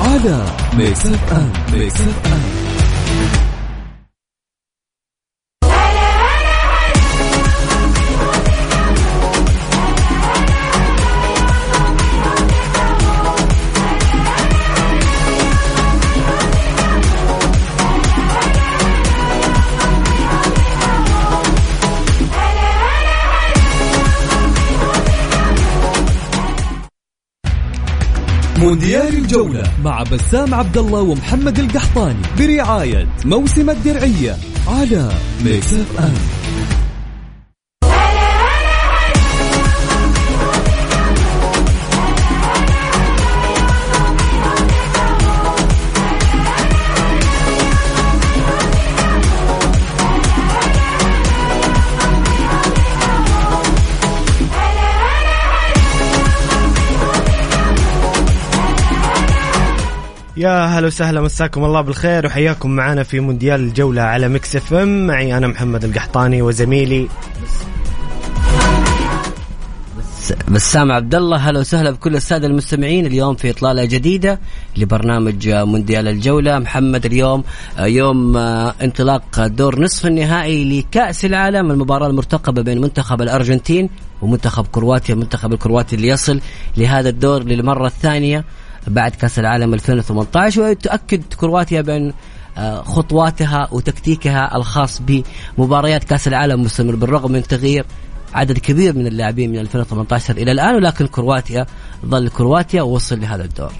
على ميكس اف ام ميكس اف ام مونديال الجولة. مع بسام عبد الله ومحمد القحطاني برعاية موسم الدرعية على Mix FM يا هلا وسهلا مساكم الله بالخير وحياكم معنا في مونديال الجولة على Mix FM. معي أنا محمد القحطاني وزميلي. بسام عبد الله هلا وسهلا بكل السادة المستمعين اليوم في إطلالة جديدة لبرنامج مونديال الجولة. محمد اليوم يوم انطلاق دور نصف النهائي لكأس العالم. المباراة المرتقبة بين منتخب الأرجنتين ومنتخب كرواتيا. المنتخب الكرواتي اللي يصل لهذا الدور للمرة الثانية. بعد كأس العالم 2018 وتؤكد كرواتيا بأن خطواتها وتكتيكها الخاص بمباريات كأس العالم مستمر بالرغم من تغيير عدد كبير من اللاعبين من 2018 إلى الآن ولكن كرواتيا ظل كرواتيا ووصل لهذا الدور.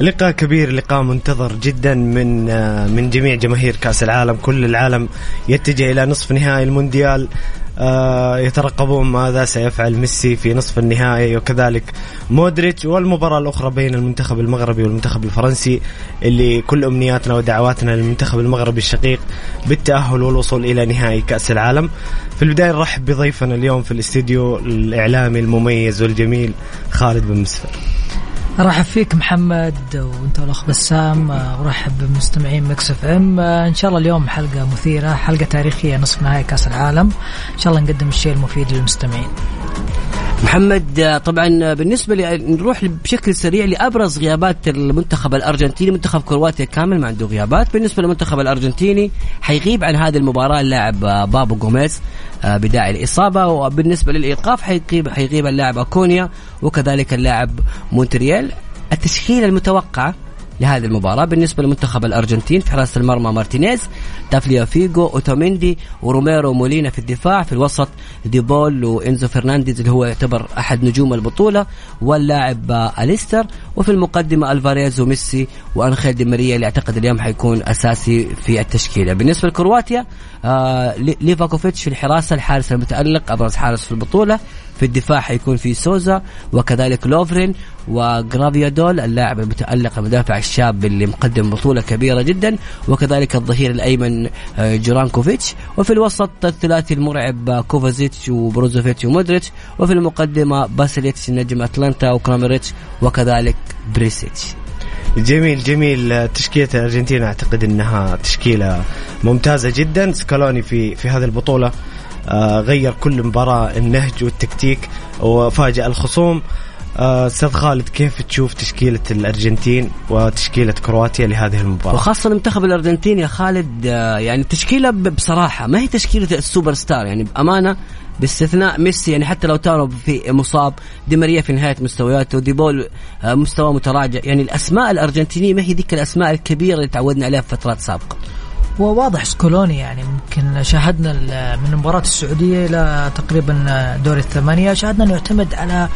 لقاء كبير لقاء منتظر جدا من من جميع جماهير كأس العالم كل العالم يتجه إلى نصف نهائي المونديال يترقبون ماذا سيفعل ميسي في نصف النهائي وكذلك مودريتش والمباراة الأخرى بين المنتخب المغربي والمنتخب الفرنسي اللي كل أمنياتنا ودعواتنا للمنتخب المغربي الشقيق بالتأهل والوصول إلى نهائي كأس العالم. في البداية نرحب بضيفنا اليوم في الاستديو الإعلامي المميز والجميل خالد بن مسفر. أرحب فيك محمد وأنت والأخ بسام ورحب بمستمعين Mix FM. إن شاء الله اليوم حلقة مثيرة حلقة تاريخية نصف نهائي كأس العالم. إن شاء الله نقدم الشيء المفيد للمستمعين. محمد طبعا بالنسبة لي نروح بشكل سريع لأبرز غيابات المنتخب الأرجنتيني منتخب كرواتيا كامل ما عنده غيابات. بالنسبة للمنتخب الأرجنتيني حيغيب عن هذه المباراة اللاعب بابو جوميز بداعي الإصابة. وبالنسبة للإيقاف حيغيب حيغيب اللاعب أكونيا وكذلك اللاعب مونتييل. التشكيله المتوقعه لهذه المباراة. بالنسبة لمنتخب الأرجنتين في حراسة المرمى مارتينيز تاليافيكو أوتاميندي وروميرو مولينا في الدفاع. في الوسط دي بول وإنزو فرنانديز اللي هو يعتبر أحد نجوم البطولة واللاعب أليستر. وفي المقدمة ألفاريز وميسي وأنخيل دي ماريا اللي أعتقد اليوم حيكون أساسي في التشكيلة. بالنسبة لكرواتيا آه ليفاكوفيتش في الحراسة الحارس المتألق أبرز حارس في البطولة. في الدفاع حيكون في سوزا وكذلك لوفرين وجفارديول اللاعب المتألق المدافع الشاب اللي مقدم بطولة كبيرة جدا وكذلك الظهير الأيمن جورانوفيتش. وفي الوسط الثلاثي المرعب كوفاسيتش وبروزوفيتش ومودريتش. وفي المقدمة باشاليتش نجم أتلانتا وكراميريتش وكذلك بيريسيتش. جميل جميل. تشكيلة الأرجنتين أعتقد أنها تشكيلة ممتازة جدا. سكالوني في في هذه البطولة. آه غير كل مباراة النهج والتكتيك وفاجأ الخصوم. أستاذ آه خالد كيف تشوف تشكيلة الأرجنتين وتشكيلة كرواتيا لهذه المباراة؟ وخاصة المنتخب الأرجنتيني يا خالد آه يعني تشكيلة بصراحة ما هي تشكيلة السوبر ستار يعني بأمانة باستثناء ميسي يعني حتى لاوتارو في مصاب دي ماريا في نهاية مستوياته ديبول آه مستوى متراجع. يعني الأسماء الأرجنتينية ما هي ذيك الأسماء الكبيرة اللي تعودنا عليها في فترات سابقة. هو واضح سكالوني يعني. ممكن شاهدنا من مباراة السعودية إلى تقريبا دور الثمانية. شاهدنا أنه يعتمد على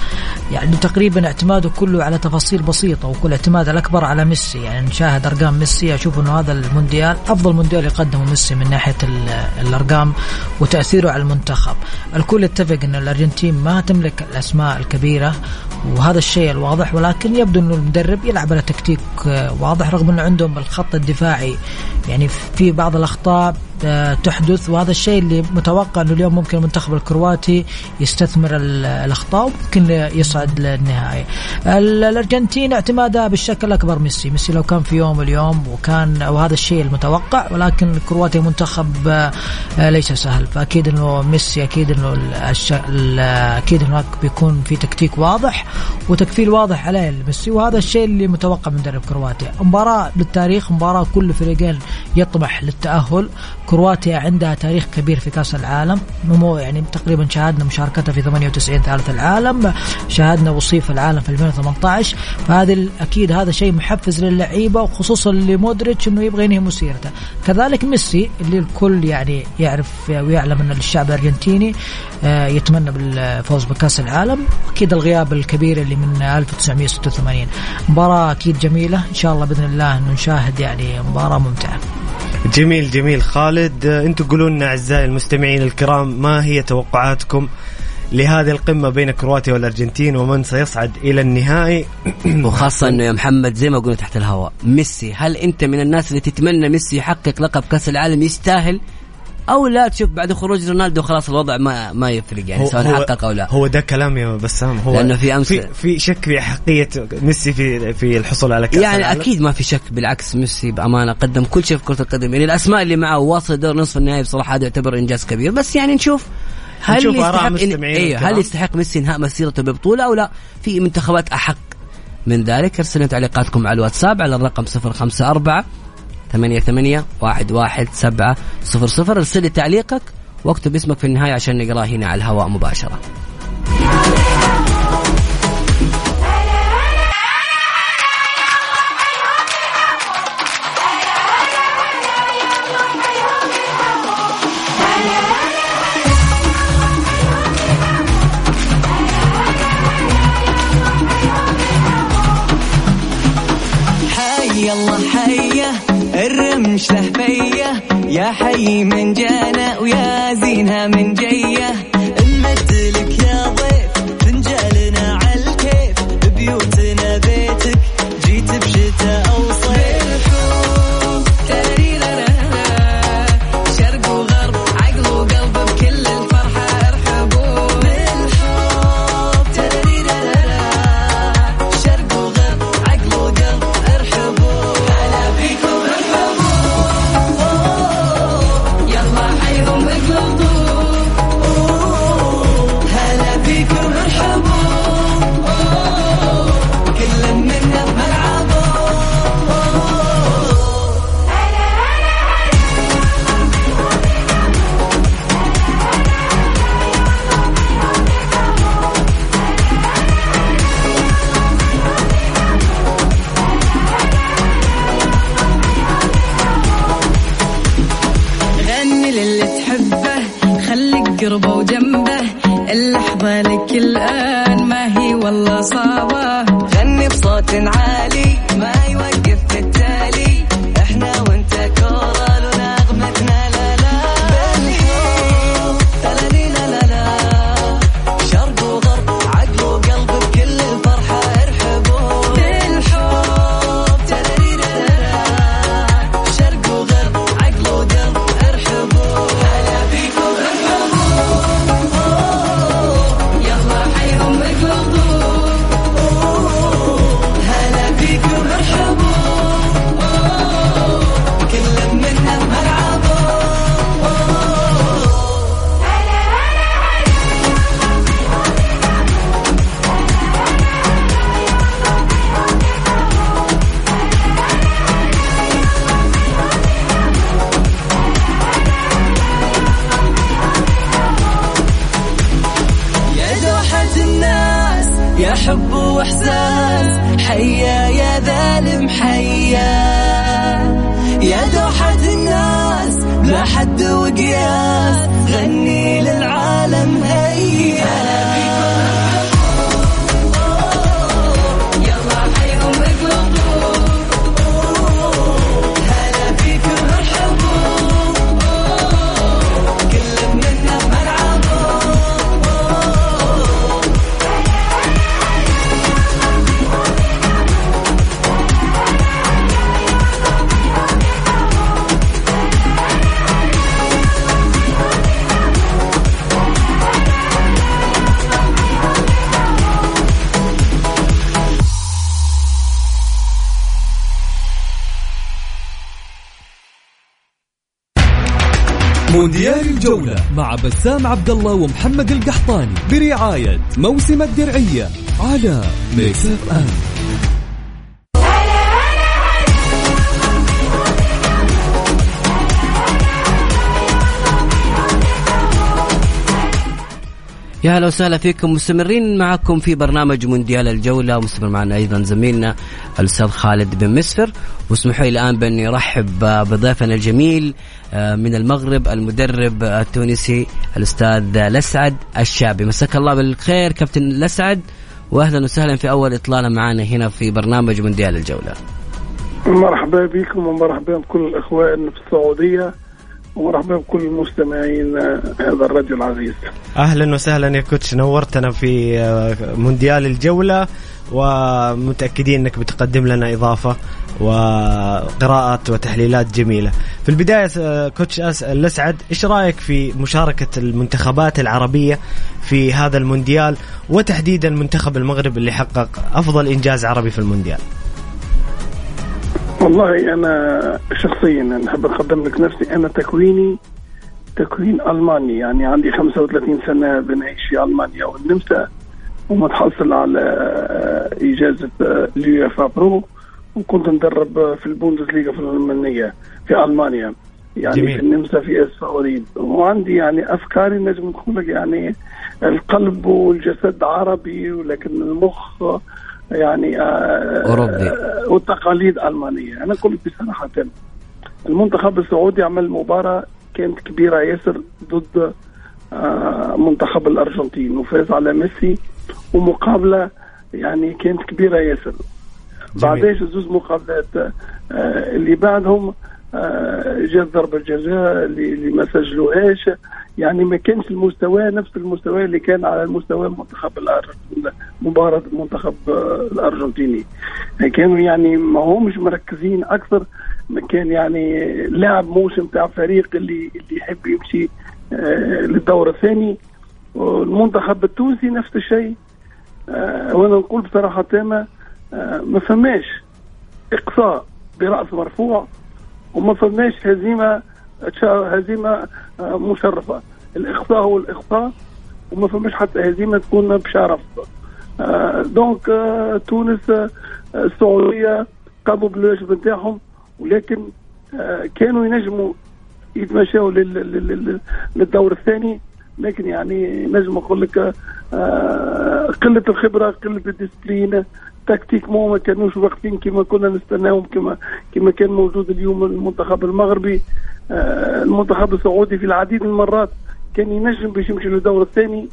يعني تقريبا اعتماده كله على تفاصيل بسيطة وكل اعتماد الأكبر على ميسي. يعني نشاهد أرقام ميسي. أشوف أنه هذا المونديال أفضل مونديال يقدمه ميسي من ناحية ال- الأرقام وتأثيره على المنتخب. الكل يتفق أن الأرجنتين ما تملك الأسماء الكبيرة وهذا الشيء الواضح. ولكن يبدو أنه المدرب يلعب على تكتيك آه، واضح رغم أنه عندهم الخط الدفاعي. يعني في بعض الأخطاء. تحدث. وهذا الشيء اللي متوقع إنه اليوم ممكن المنتخب الكرواتي يستثمر ال- الأخطاء وممكن يصعد للنهائي. ال- الأرجنتين اعتمادها بالشكل الأكبر ميسي، ميسي لو كان في يوم اليوم وكان وهذا الشيء المتوقع ولكن كرواتيا منتخب آه، آه، ليس سهل. فأكيد إنه ميسي أكيد إنه أكيد هناك بيكون في تكتيك واضح وتكفيل واضح عليه ميسي. وهذا الشيء اللي متوقع من مدرب كرواتيا، مباراة للتاريخ مباراة كل فريقين يطمح للتأهل. كرواتيا عندها تاريخ كبير في كأس العالم. مو يعني تقريبا شاهدنا مشاركتها في 98 ثالث العالم. شاهدنا وصيف العالم في 2018 فهذا ال- أكيد هذا شيء محفز للعيبة وخصوصا لمودريتش إنه يبغى ينهي مسيرته. كذلك ميسي اللي الكل يعني يعرف ويعلم إن الشعب الأرجنتيني آه، يتمنى بالفوز بكأس العالم. أكيد الغياب الكبير اللي من 1986 مباراة أكيد جميلة. إن شاء الله بإذن الله انه نشاهد يعني مباراة ممتعة. جميل جميل. خالد أنتم قولوا لنا أعزائي المستمعين الكرام ما هي توقعاتكم لهذه القمة بين كرواتيا والأرجنتين ومن سيصعد إلى النهائي؟ وخاصة انه يا محمد زي ما قلنا تحت الهواء ميسي هل أنت من الناس اللي تتمنى ميسي يحقق لقب كأس العالم يستاهل؟ أو لا تشوف بعد خروج رونالدو خلاص الوضع ما ما يفرق يعني سواء حقق أو لا. هو ده كلام يا بسام. هو لأنه في أمس- في, في شك في حقية ميسي في في الحصول على كأس يعني العالم؟ أكيد ما في شك بالعكس ميسي بأمانة قدم كل شيء في كرة القدم. يعني الأسماء اللي معه واصل دور نصف النهائي بصراحة هذا يعتبر إنجاز كبير. بس يعني نشوف هل يستحق إن... الكرام. هل يستحق ميسي إنهاء مسيرته ببطولة أو لا؟ في منتخبات أحق من ذلك. ارسلوا تعليقاتكم على الواتساب على الرقم 054 ثمانية ثمانية واحد واحد سبعة صفر صفر ارسل لي تعليقك واكتب اسمك في النهاية عشان نقرأه هنا على الهواء مباشرة. يا بسام عبد الله ومحمد القحطاني برعاية موسم الدرعية على Mix FM يا هلا وسهلا فيكم مستمرين معكم في برنامج مونديال الجولة ومستمر معنا أيضا زميلنا الأستاذ خالد بن مسفر. واسمحوا لي الآن بأني أرحب بضيفنا الجميل من المغرب المدرب التونسي الأستاذ لسعد الشابي مساك الله بالخير كابتن لسعد وأهلا وسهلا في أول إطلالة معنا هنا في برنامج مونديال الجولة. مرحبا بكم ومرحبا بكل الإخوان في السعودية. ومرحبا بكل المستمعين هذا الراديو العزيز أهلا وسهلا يا كوتش نورتنا في آه، مونديال الجولة ومتأكدين إنك بتقدم لنا إضافة وقراءات وتحليلات جميلة. في البداية آه، كوتش اسال اسعد إيش رأيك في مشاركة المنتخبات العربية في هذا المونديال وتحديدا منتخب المغرب اللي حقق أفضل إنجاز عربي في المونديال؟ والله أنا شخصيا أنا أحب أقدم لك نفسي. أنا تكويني تكوين ألماني. يعني عندي 35 سنة بنعيش في ألمانيا والنمسا ومتحصل على إجازة اليوفا برو وكنت مدرب في البوندسليغا في الألمانية في ألمانيا. يعني جميل. في النمسا في اسفا وعندي يعني افكاري نجم نقول لك يعني القلب والجسد عربي ولكن المخ يعني آه، أوروبي. آه، والتقاليد ألمانية. أنا أقول لك بصراحة المنتخب السعودي عمل مباراة كانت كبيرة ياسر ضد آه، منتخب الأرجنتين وفاز على ميسي ومقابلة يعني كانت كبيرة ياسر. بعديش زوز مقابلات؟ اللي بعدهم آه، جات ضربه جزاء اللي ما سجلوهاش. يعني ما كانش المستوى نفس المستوى اللي كان على المستوى المنتخب الأر- مباراة المنتخب آه، الأرجنتيني. كانوا يعني ما همش مركزين أكثر. كان يعني لاعب موسم تاع فريق اللي اللي يحب يمشي آه، للدور الثاني. والمنتخب التونسي نفس الشيء. وأنا نقول بصراحة تامة ما فماش إقصاء برأس مرفوع. وما فماش هزيمة هزيمة آه، مشرفة. الاقصاء هو الاقصاء وما فماش حتى هزيمة تكون بشرف. آه، donc آه، تونس السعودية قاموا بالواجب نتاعهم ولكن كانوا ينجموا يتمشوا لل- لل- لل- للدور الثاني لكن يعني نجم نقول لك قلة الخبرة قلة الديسبلين تكتيك مو ما كانوش واقفين كما كنا نستناهم كما كما كان موجود اليوم المنتخب المغربي. آه، المنتخب السعودي في العديد من المرات كان ينجم باش يمشي للدور الثاني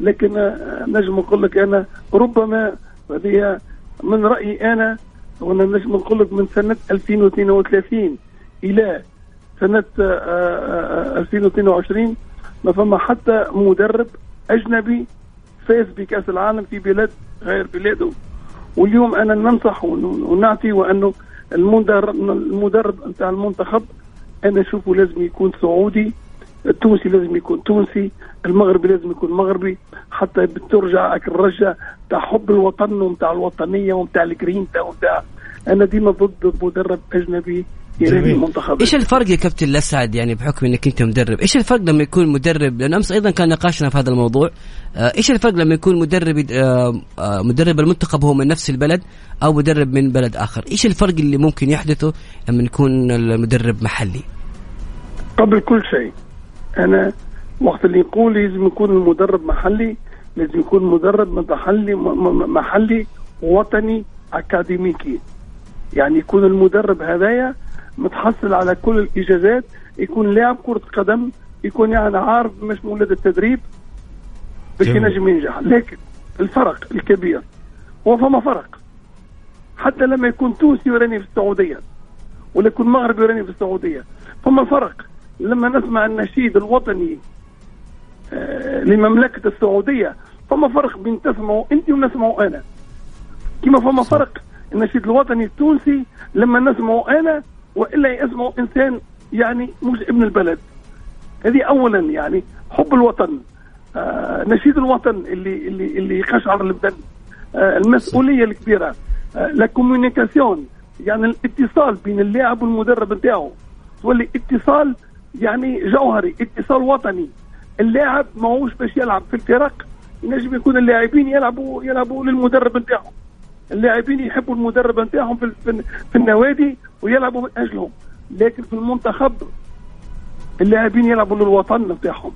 لكن آه، نجم نقول لك أنا ربما هذه من رأيي أنا وأنا نجم نقول لك من سنة 2032 إلى سنة آه، آه، 2022 ما فما حتى مدرب أجنبي فاز بكأس العالم في بلاد غير بلاده. واليوم أنا ننصح ون- ونعطي وانه المدرب المدرب نتاع المنتخب أنا اشوفه لازم يكون سعودي التونسي لازم يكون تونسي المغربي لازم يكون مغربي حتى بترجع الرجة تاع حب الوطن ومتاع الوطنية ومتاع الجرينتا ومتاع أنا ديما ضد مدرب أجنبي. المنتخب إيش الفرق يا كابتن لسعد يعني بحكم إنك أنت مدرب؟ إيش الفرق لما يكون مدرب؟ لأن أمس أيضا كان نقاشنا في هذا الموضوع. آه، إيش الفرق لما يكون مدرب آه، آه، مدرب المنتخب هو من نفس البلد أو مدرب من بلد آخر؟ إيش الفرق اللي ممكن يحدثه لما يكون المدرب محلي؟ قبل كل شيء أنا وقت اللي يقول لازم يكون المدرب محلي لازم يكون مدرب محلي محلي وطني أكاديميكي. يعني يكون المدرب هذايا متحصل على كل الإجازات يكون لاعب كرة قدم يكون يعني عارف مشمولات التدريب باش. ينجم ينجح. لكن الفرق الكبير هو فما فرق. حتى لما يكون تونسي وراني في السعودية ولا يكون مغربي وراني في السعودية فما فرق. لما نسمع النشيد الوطني آه، لمملكة السعودية فما فرق بين تسمعوا أنت ونسمعوا أنا. كما فما فرق النشيد الوطني التونسي لما نسمعه أنا وإلا يسمعه إنسان يعني مش ابن البلد. هذه اولا يعني حب الوطن آه نشيد الوطن اللي اللي اللي يقشعر البدن آه المسؤولية الكبيرة آه كوميونيكاسيون يعني الاتصال بين اللاعب والمدرب نتاعو. تولي اتصال يعني جوهري اتصال وطني. اللاعب ماهوش باش يلعب في الفرق ينجم يكون اللاعبين يلعبوا يلعبوا للمدرب نتاعهم اللاعبين يحبوا المدرب نتاعهم في, في, النوادي ويلعبوا من أجلهم. لكن في المنتخب اللاعبين يلعبوا للوطن نتاعهم.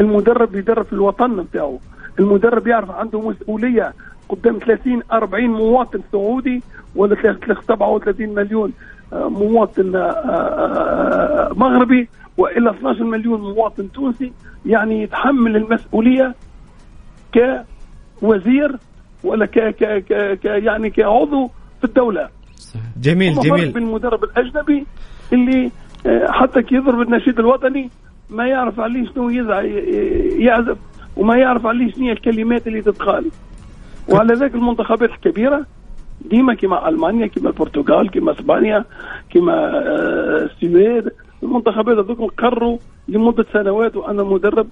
المدرب يدرب في الوطن نتاعو. المدرب يعرف عنده مسؤولية قدام 30 40 مواطن سعودي ولا 37 مليون آه، مواطن آه، آه، مغربي وإلا 12 مليون مواطن تونسي. يعني يتحمل المسؤولية كوزير ولا ك ك ك يعني كعضو في الدولة. جميل جميل. بين المدرب الأجنبي اللي آه، حتى كي يضرب النشيد الوطني ما يعرف عليه شنو يعزف وما يعرف عليه شنو الكلمات اللي تتقال. وعلى ذلك المنتخبات الكبيرة ديما كما ألمانيا كما البرتغال كما إسبانيا كما آه، السويد المنتخبات هذوك قرروا لمدة سنوات وان مدرب.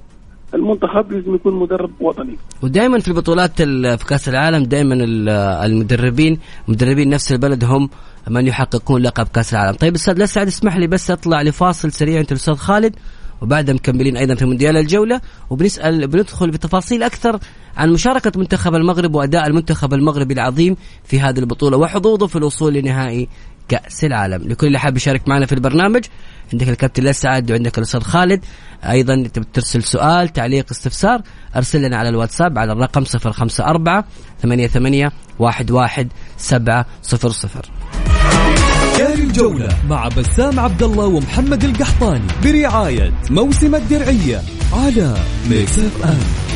المنتخب لازم يكون مدرب وطني. ودائما في البطولات ال- في كأس العالم دائما ال- المدربين مدربين نفس البلد هم من يحققون لقب كأس العالم. طيب أستاذ لسعد اسمح لي بس أطلع لفاصل سريع انت الأستاذ خالد وبعدها مكملين أيضا في مونديال الجولة وبنسال بندخل بتفاصيل أكثر عن مشاركة منتخب المغرب وأداء المنتخب المغربي العظيم في هذه البطولة وحظوظه في الوصول لنهائي كأس العالم. لكل اللي حاب يشارك معنا في البرنامج عندك الكابتن لسعد وعندك الأستاذ خالد. أيضا ترسل سؤال تعليق استفسار أرسل لنا على الواتساب على الرقم 054 88 11 700 مونديال الجولة مع بسام عبد الله ومحمد القحطاني برعاية موسم الدرعية على Mix FM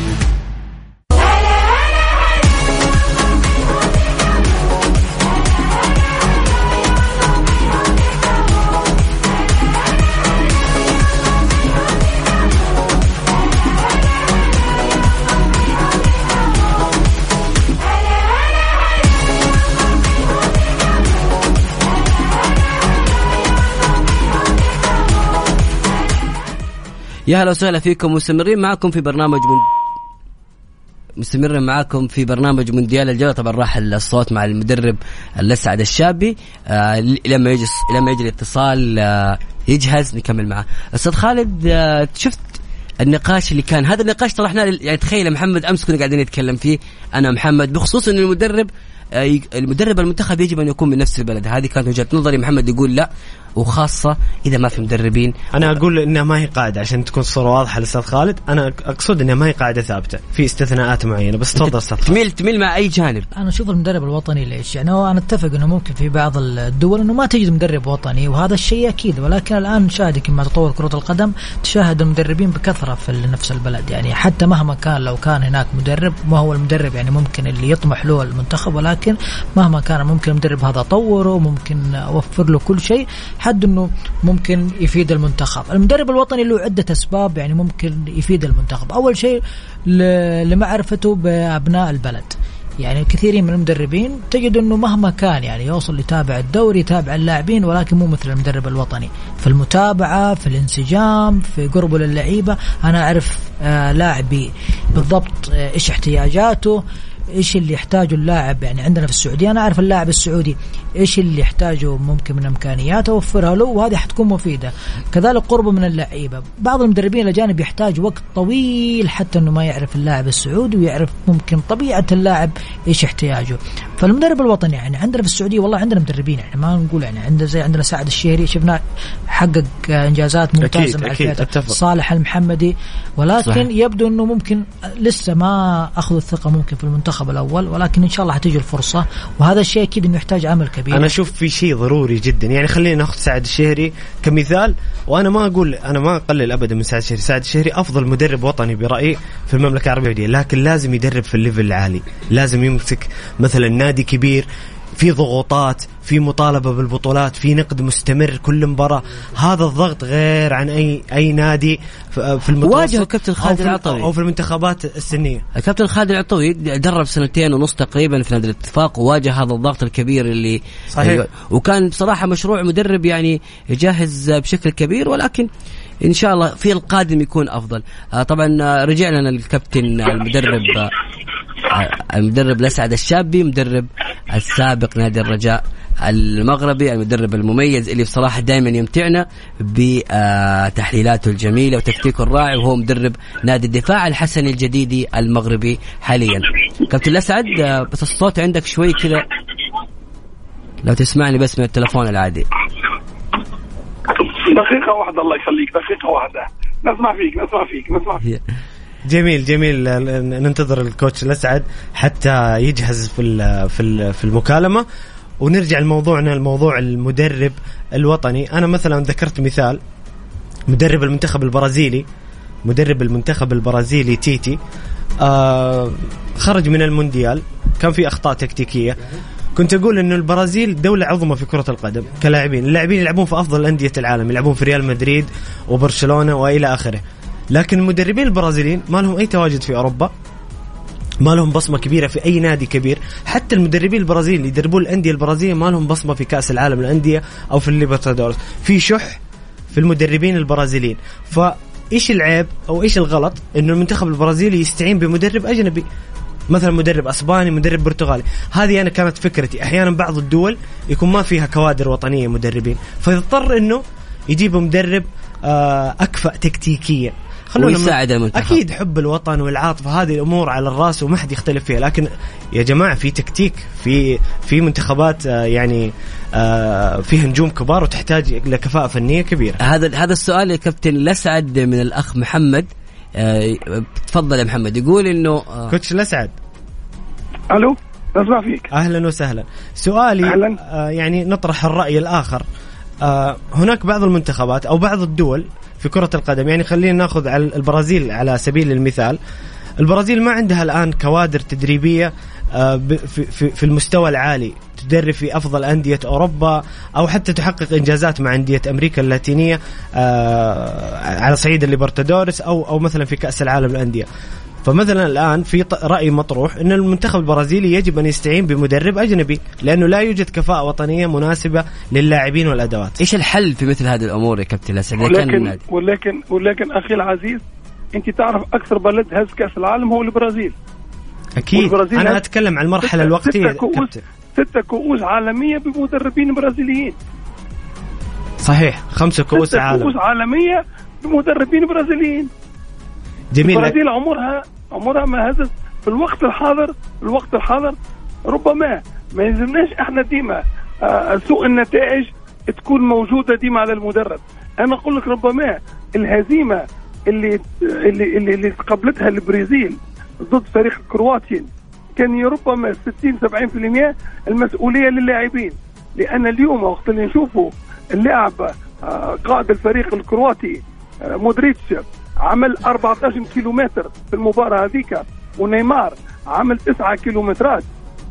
يا هلا وسهلا فيكم مستمرين معكم في برنامج من مستمرين معاكم في برنامج مونديال الجولة. طبعا راح الصوت مع المدرب الأسعد الشابي. آه لما يجي لما يجي الاتصال آه يجهز نكمل معاه. أستاذ خالد آه شفت النقاش اللي كان؟ هذا النقاش طرحناه يعني تخيل محمد أمس كنا قاعدين نتكلم فيه أنا محمد بخصوص انه المدرب آه، المدرب المنتخب يجب أن يكون من نفس البلد. هذه كانت وجهة نظري. محمد يقول لا وخاصة إذا ما في مدربين. أنا أقول إنها ما هي قاعدة عشان تكون الصورة واضحة للاستاذ خالد أنا أقصد إنها ما هي قاعدة ثابتة في استثناءات معينة بس تفضل أستاذ خالد. تميل تميل مع أي جانب؟ أنا أشوف المدرب الوطني ليش؟ يعني هو أنا أتفق إنه ممكن في بعض الدول إنه ما تجد مدرب وطني وهذا الشيء أكيد ولكن الآن نشاهد كما تطور كرة القدم تشاهد المدربين بكثرة في نفس البلد. يعني حتى مهما كان لو كان هناك مدرب ما هو المدرب يعني ممكن اللي يطمح له المنتخب ولكن مهما كان ممكن المدرب هذا طوره ممكن أوفر له كل شيء. حد إنه ممكن يفيد المنتخب. المدرب الوطني له عدة أسباب يعني ممكن يفيد المنتخب. أول شيء لمعرفته بأبناء البلد. يعني كثيرين من المدربين تجد إنه مهما كان يعني يوصل يتابع الدوري يتابع اللاعبين ولكن مو مثل المدرب الوطني. في المتابعة في الانسجام في قربه للعيبة. أنا أعرف آه لاعبي بالضبط آه إيش احتياجاته. إيش اللي يحتاجه اللاعب يعني عندنا في السعودية أنا أعرف اللاعب السعودي إيش اللي يحتاجه ممكن من امكانيات اوفرها له وهذه حتكون مفيدة كذلك قربه من اللعيبة بعض المدربين الأجانب يحتاج وقت طويل حتى إنه ما يعرف اللاعب السعودي ويعرف ممكن طبيعة اللاعب إيش احتياجه فالمدرب الوطني يعني عندنا في السعودية والله عندنا مدربين يعني ما نقول يعني عندنا زي عندنا سعد الشهري شفنا حقق إنجازات ممتازة أكيد، مع أكيد،. أتفق. صالح المحمدي ولكن صحيح. يبدو إنه ممكن لسه ما أخذوا الثقة ممكن في المنتخب المنتخب الأول ولكن إن شاء الله حتيجي الفرصة وهذا الشيء أكيد إنه يحتاج عمل كبير. أنا أشوف في شيء ضروري جدا. يعني خلينا نأخذ سعد الشهري كمثال وأنا ما أقول أنا ما أقلل ابدا من سعد الشهري. سعد الشهري أفضل مدرب وطني برأيي في المملكة العربية السعوديه لكن لازم يدرب في الليفل العالي. لازم يمسك مثلا نادي كبير في ضغوطات في مطالبة بالبطولات في نقد مستمر كل مباراة. هذا الضغط غير عن أي أي نادي في المتوسط واجه كابتن خالد العطوي. أو في المنتخبات السنية. الكابتن خالد العطوي درب سنتين ونص تقريبا في نادي الاتفاق وواجه هذا الضغط الكبير اللي صحيح. وكان بصراحة مشروع مدرب يعني يجهز بشكل كبير ولكن إن شاء الله في القادم يكون أفضل. آه، طبعا آه، رجعنا للكابتن المدرب. المدرب الأسعد الشابي مدرب السابق نادي الرجاء المغربي المدرب المميز اللي بصراحة دائما يمتعنا بتحليلاته الجميلة وتكتيكه الرائع وهو مدرب نادي الدفاع الحسني الجديدي المغربي حاليا. كابتن الأسعد بس الصوت عندك شوي كذا. لو تسمعني بس من التلفون العادي. دقيقة واحدة الله يخليك. دقيقة واحدة. نسمع فيك نسمع فيك نسمع فيك. جميل جميل. ننتظر الكوتش الأسعد حتى يجهز في في في المكالمة. ونرجع لموضوعنا الموضوع المدرب الوطني. أنا مثلا ذكرت مثال مدرب المنتخب البرازيلي مدرب المنتخب البرازيلي تيتي. آه خرج من المونديال كان في أخطاء تكتيكية. كنت أقول إنه البرازيل دولة عظمى في كرة القدم كلاعبين. اللاعبين يلعبون في أفضل أندية العالم يلعبون في ريال مدريد وبرشلونة وإلى آخره. لكن المدربين البرازيليين ما لهم أي تواجد في أوروبا ما لهم بصمة كبيرة في أي نادي كبير. حتى المدربين البرازيل اللي يدربون الأندية البرازيلية ما لهم بصمة في كأس العالم للأندية أو في الليبرتادورس. في شح في المدربين البرازيليين. فإيش العيب أو إيش الغلط إنه المنتخب البرازيلي يستعين بمدرب أجنبي؟ مثلا مدرب أسباني مدرب برتغالي. هذه أنا كانت فكرتي. أحيانا بعض الدول يكون ما فيها كوادر وطنية مدربين. فيضطر إنه يجيب مدرب آه، أكفأ تكتيكيا. خلونا ويساعد المنتخب. أكيد حب الوطن والعاطفة هذه الأمور على الرأس وما حد يختلف فيها. لكن يا جماعة في تكتيك في في منتخبات آه، يعني آه، فيها نجوم كبار وتحتاج لكفاءه فنية كبيرة. هذا هذا السؤال يا كابتن لسعد من الأخ محمد. آه، تفضل يا محمد. يقول إنه كوتش لسعد ألو أسمع فيك. أهلا وسهلا. سؤالي أهلاً. يعني نطرح الرأي الآخر. هناك بعض المنتخبات أو بعض الدول في كرة القدم. يعني خلينا ناخذ على البرازيل على سبيل المثال. البرازيل ما عندها الآن كوادر تدريبية آه، في, المستوى العالي تدرب في أفضل أندية أوروبا أو حتى تحقق إنجازات مع أندية أمريكا اللاتينية آه، على صعيد الليبرتادورس أو أو مثلا في كأس العالم للأندية. فمثلا الآن في رأي مطروح إن المنتخب البرازيلي يجب أن يستعين بمدرب أجنبي لأنه لا يوجد كفاءة وطنية مناسبة للاعبين والأدوات. إيش الحل في مثل هذه الأمور يا كابتن اسد؟ ولكن ولكن ولكن أخي العزيز أنت تعرف أكثر بلد هز كأس العالم هو البرازيل. أكيد أنا أتكلم عن المرحله الوقتية ستة كؤوس ستة كؤوس عالمية بمدربين برازيليين. صحيح خمسة كؤوس عالم كؤوس عالمية بمدربين برازيليين. جميل. البرازيل عمرها عمرها ما هزت. في الوقت الحاضر في الوقت الحاضر ربما ما يلزمناش إحنا ديما. آه، سوء النتائج تكون موجودة ديما على المدرب. أنا أقول لك ربما الهزيمة اللي اللي اللي, اللي قبلتها البرازيل ضد فريق كرواتيا كان ربما 60 70% المسؤولية للاعبين. لأن اليوم وقت اللي نشوفوا اللاعب آه، قائد الفريق الكرواتي آه، مودريتش عمل 14 كيلومتر في المباراة هذيك ونيمار عمل 9 كيلومترات.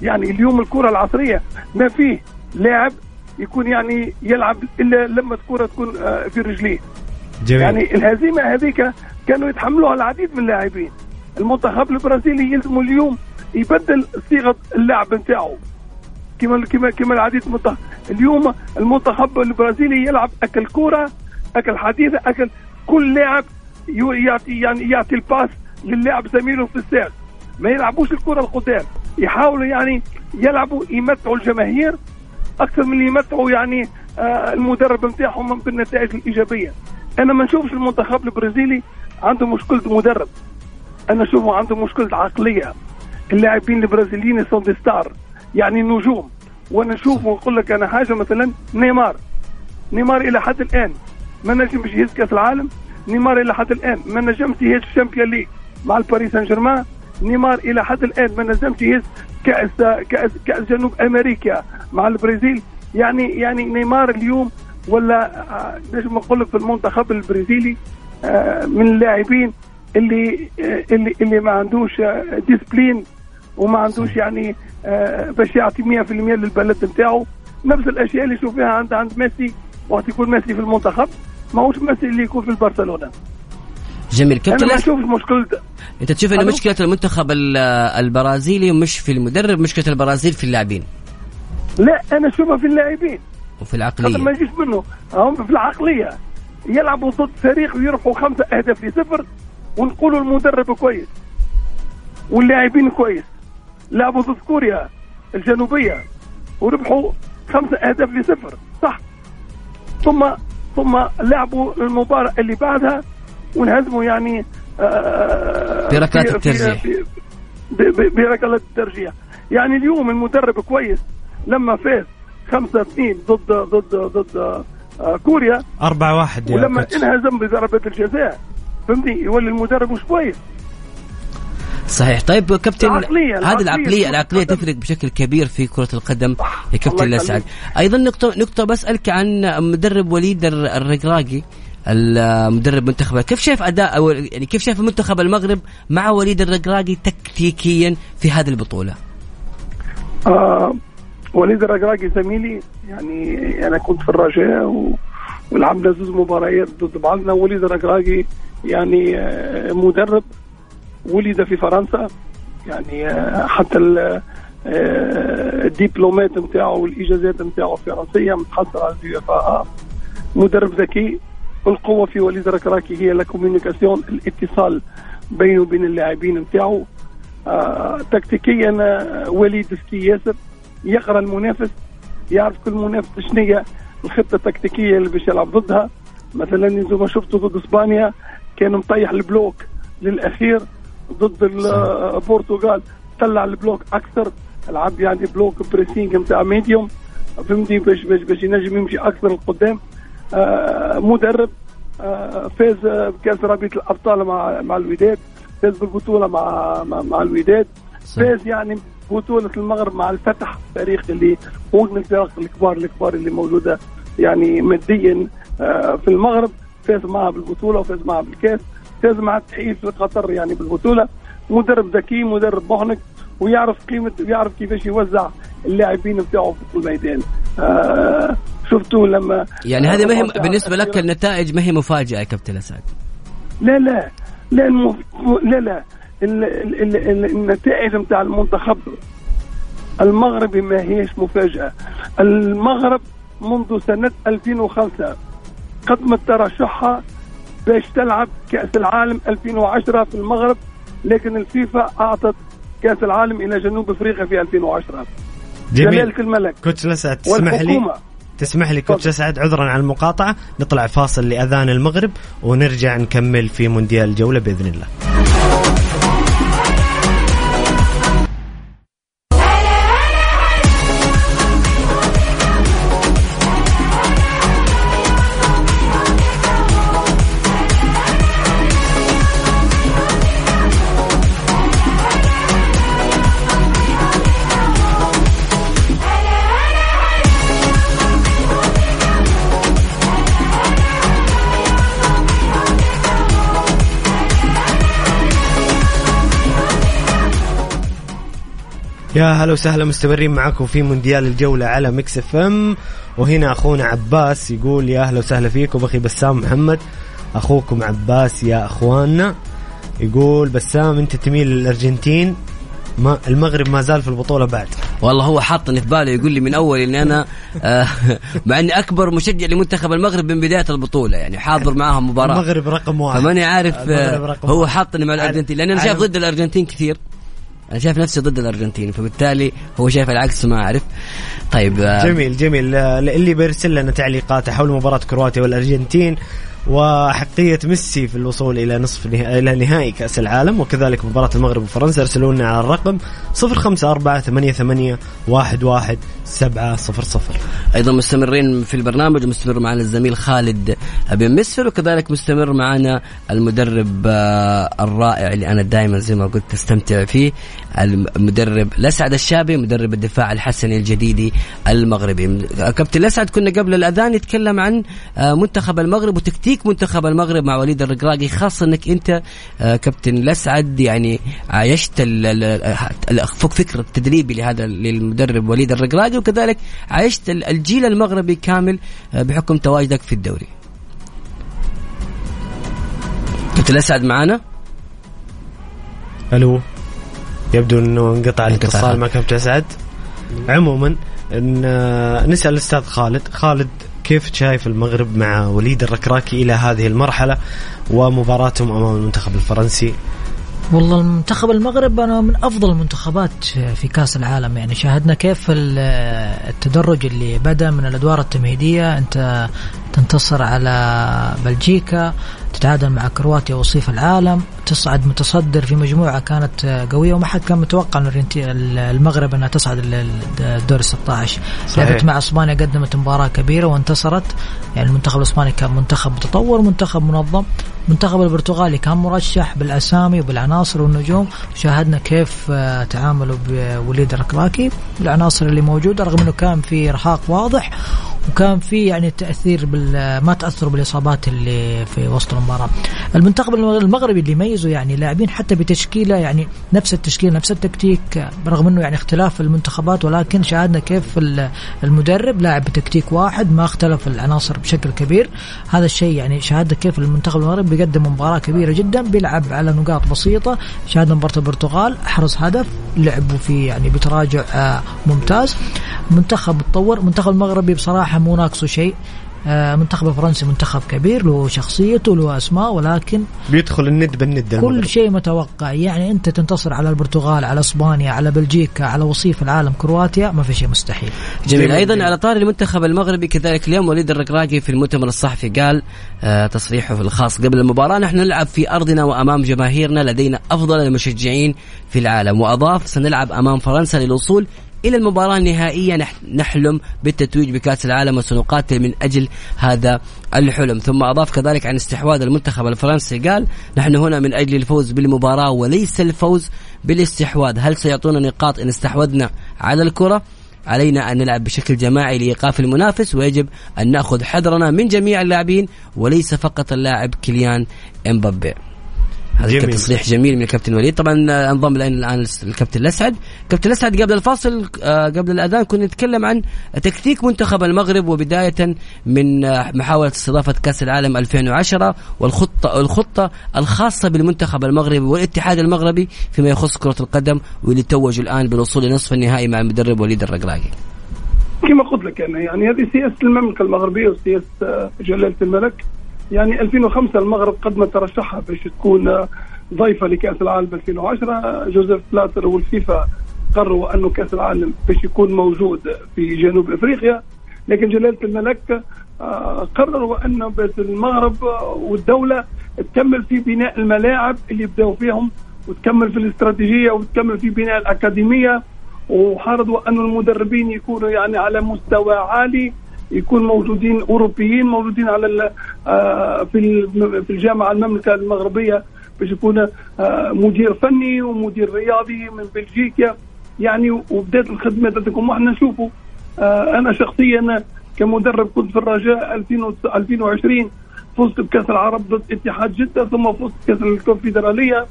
يعني اليوم الكرة العصرية ما فيه لاعب يكون يعني يلعب إلا لما الكرة تكون آه، في رجليه. جميل. يعني الهزيمة هذيك كانوا يتحملوها العديد من اللاعبين. المنتخب البرازيلي يلزم اليوم يبدل صيغة اللعب نتاعو. كما كما كما العديد المنتخب. اليوم المنتخب البرازيلي يلعب أكل كورة أكل حديثة أكل كل لاعب يعطي يعني يعطي ال passe للاعب زميله في الساق ما يلعبوش الكرة القدام. يحاولوا يعني يلعبوا يمتعوا الجماهير أكثر من يمتعوا يعني آه المدرب نتاعهم بالنتائج الإيجابية. أنا ما نشوفش المنتخب البرازيلي عنده مشكلة مدرب. أنا اشوفه عنده مشكلة عقلية. اللاعبين البرازيليين sont des stars يعني نجوم. وأنا نشوف ونقول لك أنا حاجة مثلا نيمار. نيمار إلى حد الآن ما نجمش يهز كاس العالم. نيمار إلى حد الآن. ما نجمش يهز ال Champions League مع الباريس سان جيرمان نيمار إلى حد الآن ما نجمش يهز كاس كاس كأس جنوب أمريكا مع البرازيل. يعني يعني نيمار اليوم ولا آه، نجم نقول لك في المنتخب البرازيلي آه، من اللاعبين اللي آه، اللي اللي ما عندوش discipline وما عندوش يعني باش يعطي 100% للبلد نتاعو نفس الأشياء اللي يشوف فيها عند عند ميسي وقت يكون ميسي في المنتخب. ماهوش ميسي اللي يكون في البرشلونة. جميل أنا كابتن ما ليش نشوف مشكلة. أنت تشوف ان؟ مشكلة المنتخب ال- البرازيلي مش في المدرب مشكلة البرازيل في اللاعبين. لا أنا أشوفها في اللاعبين. وفي خاطر ما العقليه يجيش منه. هم في العقلية. يلعبوا ضد فريق ويربحوا خمسة أهداف لصفر ونقولوا المدرب كويس. واللاعبين كويس. لعبوا ضد كوريا الجنوبية وربحوا خمسة أهداف لصفر. صح. ثم ثم لعبوا المباراة اللي بعدها وانهزموا يعني آه، بركلات في- في- الترجيح. في- ب- ب- بركلات الترجيح يعني اليوم المدرب كويس لما فاز 5 2 ضد ضد ضد آه، كوريا أربعة واحد يا ولما كوتش. انهزم بضربات الجزاء فهمتني يولي المدرب مش كويس صحيح. طيب كابتن العقلية- هذه العقلية العقلية العقلية. تفرق بشكل كبير في كرة القدم يا كابتن الأسعد. أيضا نقطة نقطة بسألك عن مدرب وليد الر- الرقراقي المدرب منتخب كيف شايف أداء أو يعني كيف شايف منتخب المغرب مع وليد الرقراقي تكتيكيا في هذه البطولة؟ آه وليد الرقراقي زميلي يعني أنا كنت في الرجاء و... ولعبنا زوج مباريات ضد بعضنا. وليد الرقراقي يعني آه، مدرب ولد في فرنسا يعني آه، حتى آه، الدبلومات نتاعو والإجازات نتاعو فرنسية متحصل على آ. مدرب ذكي القوة في وليد الركراكي هي الكوميونيكاسيون الاتصال بينه وبين اللاعبين نتاعو. آه تكتيكيا وليد ذكي ياسر يقرأ المنافس يعرف كل منافس شنو الخطة التكتيكية اللي باش يلعب ضدها. مثلا أنتم شفتوا ضد إسبانيا كان مطيح ال bloc للأخير. ضد ال- البرتغال. طلع ال bloc أكثر. لعب يعني bloc pressing نتاع médium. فهمتي باش باش باش ينجم يمشي أكثر لقدام. آه مدرب آه فاز بكأس رابطة الأبطال مع مع الوداد. فاز بالبطولة مع مع, مع الوداد. فاز يعني بطولة المغرب مع الفتح فريق اللي هو من الفرق الكبار الكبار اللي موجودة يعني ماديا آه، في المغرب. فاز معها بالبطولة وفاز معها بالكأس. فاز مع التحقيق في قطر يعني بالبطولة. مدرب ذكي مدرب مهنك ويعرف قيمة ويعرف كيفاش يوزع اللاعبين بتاعه في الميدان آه شفتوا لما يعني هذه ما هي آه، بالنسبة لك النتائج ما هي مفاجأة يا كابتن أسعد؟ لا لا لا المف... لا لا. ال... ال... ال... ال... النتائج نتاع المنتخب المغربي ما هيش مفاجأة. المغرب منذ سنة 2005 قدمت ترشحها باش تلعب كأس العالم 2010 في المغرب لكن الفيفا أعطت كأس العالم إلى جنوب أفريقيا في 2010 جميل. جلالة الملك كوتش الاسعد تسمح لي؟ تسمح لي تفضل. اسعد عذرا على المقاطعة. نطلع فاصل لأذان المغرب ونرجع نكمل في مونديال الجولة بإذن الله. يا هلا وسهلا مستمرين معكم في مونديال الجولة على Mix FM وهنا أخونا عباس يقول يا أهلا وسهلا فيكم أخي بسام محمد. أخوكم عباس يا أخواننا. يقول بسام أنت تميل للأرجنتين. ما المغرب ما زال في البطولة بعد. والله هو حاطني في باله يقول لي من أول إني أنا آه، مع إني أكبر مشجع لمنتخب المغرب من بداية البطولة يعني حاضر معاهم مباراة. المغرب رقم واحد. فماني عارف آه، هو. حاطني مع الأرجنتين لأن أنا شايف. ضد الأرجنتين كثير. أنا شايف نفسي ضد الأرجنتين فبالتالي هو شايف العكس ما أعرف. طيب آه، جميل جميل. اللي بيرسل لنا تعليقاته حول مباراة كرواتيا والأرجنتين وحقية ميسي في الوصول إلى نصف نها... إلى نهائي كأس العالم وكذلك مباراة المغرب وفرنسا. ارسلوا لنا على الرقم 054 88 11 700 أيضا مستمرين في البرنامج مستمر معنا الزميل خالد بن مسفر وكذلك مستمر معنا المدرب آه، الرائع اللي أنا دائما زي ما قلت أستمتع فيه المدرب الاسعد الشابي مدرب الدفاع الحسني الجديدي المغربي. كابتن الاسعد كنا قبل الأذان يتكلم عن آه، منتخب المغرب وتكتيك منتخب المغرب مع وليد الرقراقي خاصة إنك أنت آه، كابتن الاسعد يعني عايشت فوق فكره التدريبي لهذا للمدرب وليد الرقراقي وكذلك عايشت الجيل المغربي كامل آه، بحكم تواجدك في الدوري. كابتن الاسعد معنا ألو. يبدو إنه انقطع الاتصال مع كابتن اسعد عموما آه، نسأل الأستاذ خالد. خالد كيف شايف المغرب مع وليد الركراكي إلى هذه المرحلة ومباراتهم أمام المنتخب الفرنسي؟ والله المنتخب المغرب أنا من أفضل المنتخبات في كأس العالم. يعني شاهدنا كيف التدرج اللي بدأ من الأدوار التمهيدية. أنت تنتصر على بلجيكا تتعادل مع كرواتيا وصيف العالم. تصعد متصدر في مجموعة كانت قوية وما حد كان متوقع إن المغرب إنها تصعد الدور 16 لعبت مع إسبانيا قدمت مباراة كبيرة وانتصرت. يعني المنتخب الإسباني كان منتخب متطور منتخب منظم. المنتخب البرتغالي كان مرشح بالأسامي وبالعناصر والنجوم. شاهدنا كيف آه، تعاملوا بوليد الركراكي العناصر اللي موجودة رغم إنه كان في إرهاق واضح وكان في يعني تأثير بال ما تاثروا بالإصابات اللي في وسط المباراة. المنتخب المغربي اللي يميزه يعني لاعبين حتى بتشكيلة يعني نفس التشكيلة نفس التكتيك رغم إنه يعني اختلاف المنتخبات ولكن شاهدنا كيف المدرب لاعب بتكتيك واحد ما اختلف العناصر بشكل كبير. هذا الشيء يعني شاهدنا كيف المنتخب المغربي بيقدم مباراة كبيرة جدا بيلعب على نقاط بسيطة. شاهدنا مباراة البرتغال حرز هدف لعبوا في يعني بتراجع آه، ممتاز. منتخب تطور منتخب المغربي بصراحة مو ناقصه شيء. منتخب الفرنسي منتخب كبير له شخصيته له أسماء ولكن بيدخل الند بالند كل شيء متوقع. يعني أنت تنتصر على البرتغال على إسبانيا على بلجيكا على وصيف العالم كرواتيا ما في شيء مستحيل. جميل, جميل أيضا على طار المنتخب المغربي كذلك اليوم وليد الركراكي في المؤتمر الصحفي قال آه تصريحه الخاص قبل المباراة نحن نلعب في أرضنا وأمام جماهيرنا لدينا أفضل المشجعين في العالم وأضاف سنلعب أمام فرنسا للوصول إلى المباراة النهائية نحلم بالتتويج بكأس العالم وسنقاتل من أجل هذا الحلم. ثم أضاف كذلك عن استحواذ المنتخب الفرنسي قال نحن هنا من أجل الفوز بالمباراة وليس الفوز بالاستحواذ. هل سيعطونا نقاط إن استحوذنا على الكرة؟ علينا أن نلعب بشكل جماعي لإيقاف المنافس ويجب أن نأخذ حذرنا من جميع اللاعبين وليس فقط اللاعب كيليان إمبابي. هذا كان تصريح جميل من الكابتن وليد. طبعا انضم الآن الكابتن الأسعد. الكابتن الأسعد قبل الفاصل آه، قبل الأذان كنا نتكلم عن تكتيك منتخب المغرب وبداية من آه، محاولة استضافة كأس العالم 2010 والخطة الخطة الخاصة بالمنتخب المغربي والاتحاد المغربي فيما يخص كرة القدم واللي توجوا الآن بالوصول لنصف النهائي مع المدرب وليد الرقراقي. كما قلت لك أنا يعني هذه سياسة المملكة المغربية وسياسة آه، جلالة الملك. يعني 2005 المغرب قدمت ترشحها باش تكون ضيفة لكأس العالم 2010 جوزيف بلاتر والفيفا قرروا أنه كأس العالم باش يكون موجود في جنوب أفريقيا لكن جلالة الملك آه، قرروا أن المغرب والدولة تكمل في بناء الملاعب اللي بداوا فيهم وتكمل في الاستراتيجية وتكمل في بناء الأكاديمية وحرضوا أن المدربين يكونوا يعني على مستوى عالي. يكون موجودين أوروبيين موجودين على آه، في في الجامعة المملكة المغربية باش يكون آه، مدير فني ومدير رياضي من بلجيكا. يعني وبدات الخدمة تاعكم وإحنا نشوفوا آه، أنا شخصيا كمدرب كنت في الرجاء 2020 فزت بكأس العرب ضد اتحاد جدة ثم فزت بكأس الكونفدرالية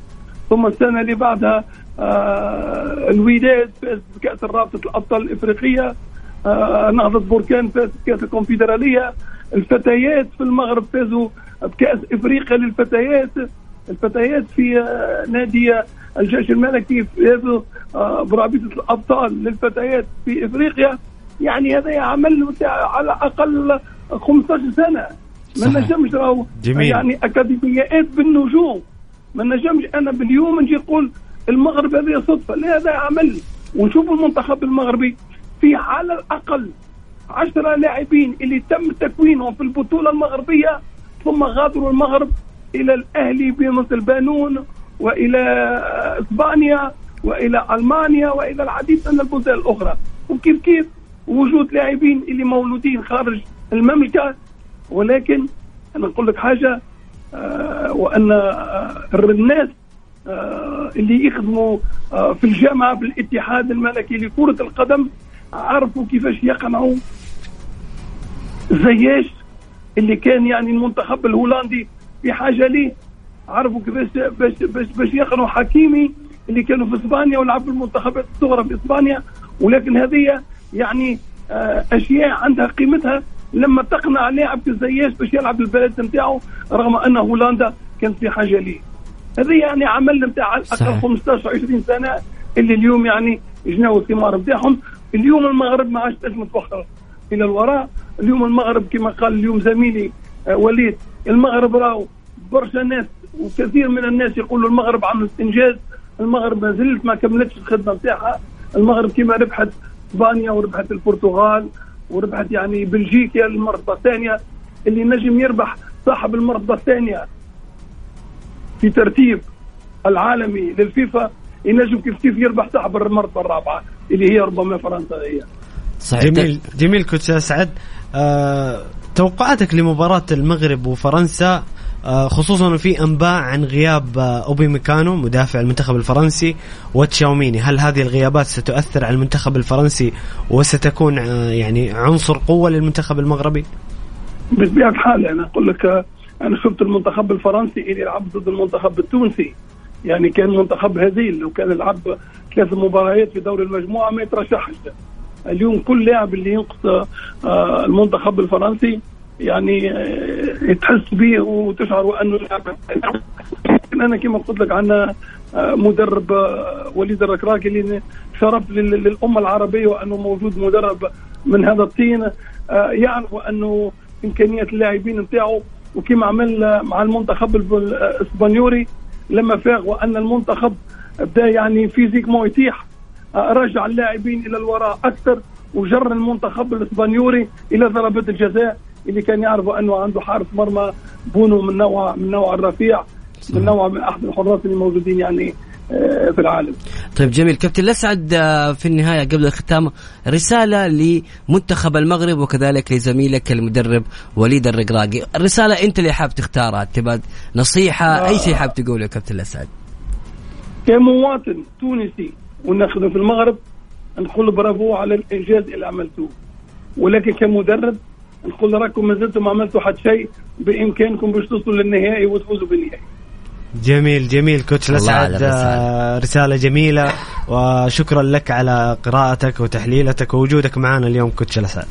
ثم السنة اللي بعدها الوداد فاز بكأس الرابطة الأبطال الإفريقية. آه، نهضة بركان فاز بكأس الكونفدرالية. الفتيات في المغرب فازوا بكأس إفريقيا للفتيات. الفتيات في آه، نادي الجيش الملكي فازوا آه، برابطة الأبطال للفتيات في إفريقيا. يعني هذا عمل على أقل 15 سنة. ما نجمش راهو يعني أكاديميات بالنجوم. ما نجمش أنا باليوم نجي نقول المغرب هذه صدفة. لا هذا عمل. ونشوف المنتخب المغربي. في على الأقل عشرة لاعبين اللي تم تكوينهم في البطولة المغربية ثم غادروا المغرب إلى الأهلي بمثل بانون وإلى إسبانيا وإلى ألمانيا وإلى العديد من البلدان الأخرى. وكيف كيف؟ وجود لاعبين اللي مولودين خارج المملكة. ولكن أنا نقول لك حاجة آه وأن آه الناس آه اللي يخدموا في الجامعة في الاتحاد الملكي لكرة القدم عرفوا كيفاش يقنعوا زياش اللي كان يعني المنتخب الهولندي في حاجة ليه. عرفوا كيفاش باش باش باش يقنعوا حكيمي اللي كانوا في إسبانيا ولعبوا في المنتخبات الصغرى في إسبانيا. ولكن هذه يعني آه أشياء عندها قيمتها لما تقنع لاعب كزياش باش يلعب البلد نتاعو رغم أن هولندا كانت في حاجة ليه. هذه يعني عمل نتاع أكثر 15 20 سنة اللي اليوم يعني جناوا الثمار نتاعهم. اليوم المغرب ما عادش تنجم تفخر إلى الوراء اليوم المغرب كما قال اليوم زميلي آه وليد المغرب راهو برشا ناس وكثير من الناس يقولوا المغرب عملت انجاز المغرب ما زلت ما كملتش الخدمة نتاعها المغرب كما ربحت إسبانيا وربحت البرتغال وربحت يعني بلجيكا المرتبة الثانية اللي نجم يربح صاحب المرتبة الثانية في ترتيب العالمي للفيفا ينجم كيف كيف يربح صاحب المرتبة الرابعة. اللي هي ربما فرنسا هي صحيح. جميل. جميل. كنت أسعد. أه توقعاتك لمباراة المغرب وفرنسا أه خصوصا في أنباء عن غياب أوبي ميكانو مدافع المنتخب الفرنسي وتشاوميني. هل هذه الغيابات ستؤثر على المنتخب الفرنسي وستكون أه يعني عنصر قوة للمنتخب المغربي؟ بطبيعة الحال أنا أقول لك أنا شفت المنتخب الفرنسي اللي يلعب ضد المنتخب التونسي. يعني كان منتخب هزيل. لو كان يلعب ثلاث مباريات في دوري المجموعة ما يترشحش اليوم كل لاعب اللي ينقص المنتخب الفرنسي يعني تحس به وتشعر وأنه لاعب. أنا كما قلت لك عندنا مدرب وليد الركراكي اللي شرف للأمة العربية وأنه موجود مدرب من هذا الطين يعرف انه إمكانيات اللاعبين نتاعو وكما عمل مع المنتخب الاسبانيوري لما فاق وأن المنتخب بدا يعني physiquement يتيح. رجع اللاعبين إلى الوراء أكثر وجر المنتخب الاسبانيولي إلى ضربات الجزاء. اللي كان يعرفوا أنه عنده حارس مرمى بونو من نوع من نوع الرفيع من نوع من أحد الحراس اللي موجودين يعني في العالم. طيب جميل. كابتن لسعد في النهاية قبل الختام رسالة لمنتخب المغرب وكذلك لزميلك المدرب وليد الرقراقي. الرسالة أنت اللي حاب تختارها تبغى نصيحة آه. أي شيء حاب تقوله كابتن لسعد كمواطن تونسي ونخدم في المغرب نقول برافو على الإنجاز اللي عملتوه. ولكن كمدرب نقول راكم ما زلتم ما عملتوا حد شيء بإمكانكم باش توصلوا للنهائي وتفوزوا بالنهائي. جميل جميل. كوتش لسعد رسالة جميلة وشكرا لك على قراءتك وتحليلتك ووجودك معنا اليوم. كوتش لسعد.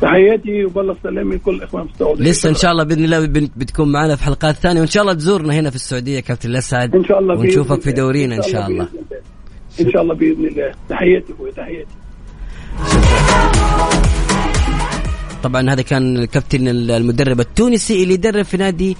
تحياتي وبلغ سلامي لكل الاخوان في السعودية. لسه إن شاء الله بإذن الله بتكون معنا في حلقات ثانية وإن شاء الله تزورنا هنا في السعودية كابتن لسعد إن شاء الله ونشوفك في دورينا إن شاء الله. إن شاء الله بإذن الله. تحياتي أخوي تحياتي. طبعا هذا كان الكابتن المدرب التونسي اللي يدرب في نادي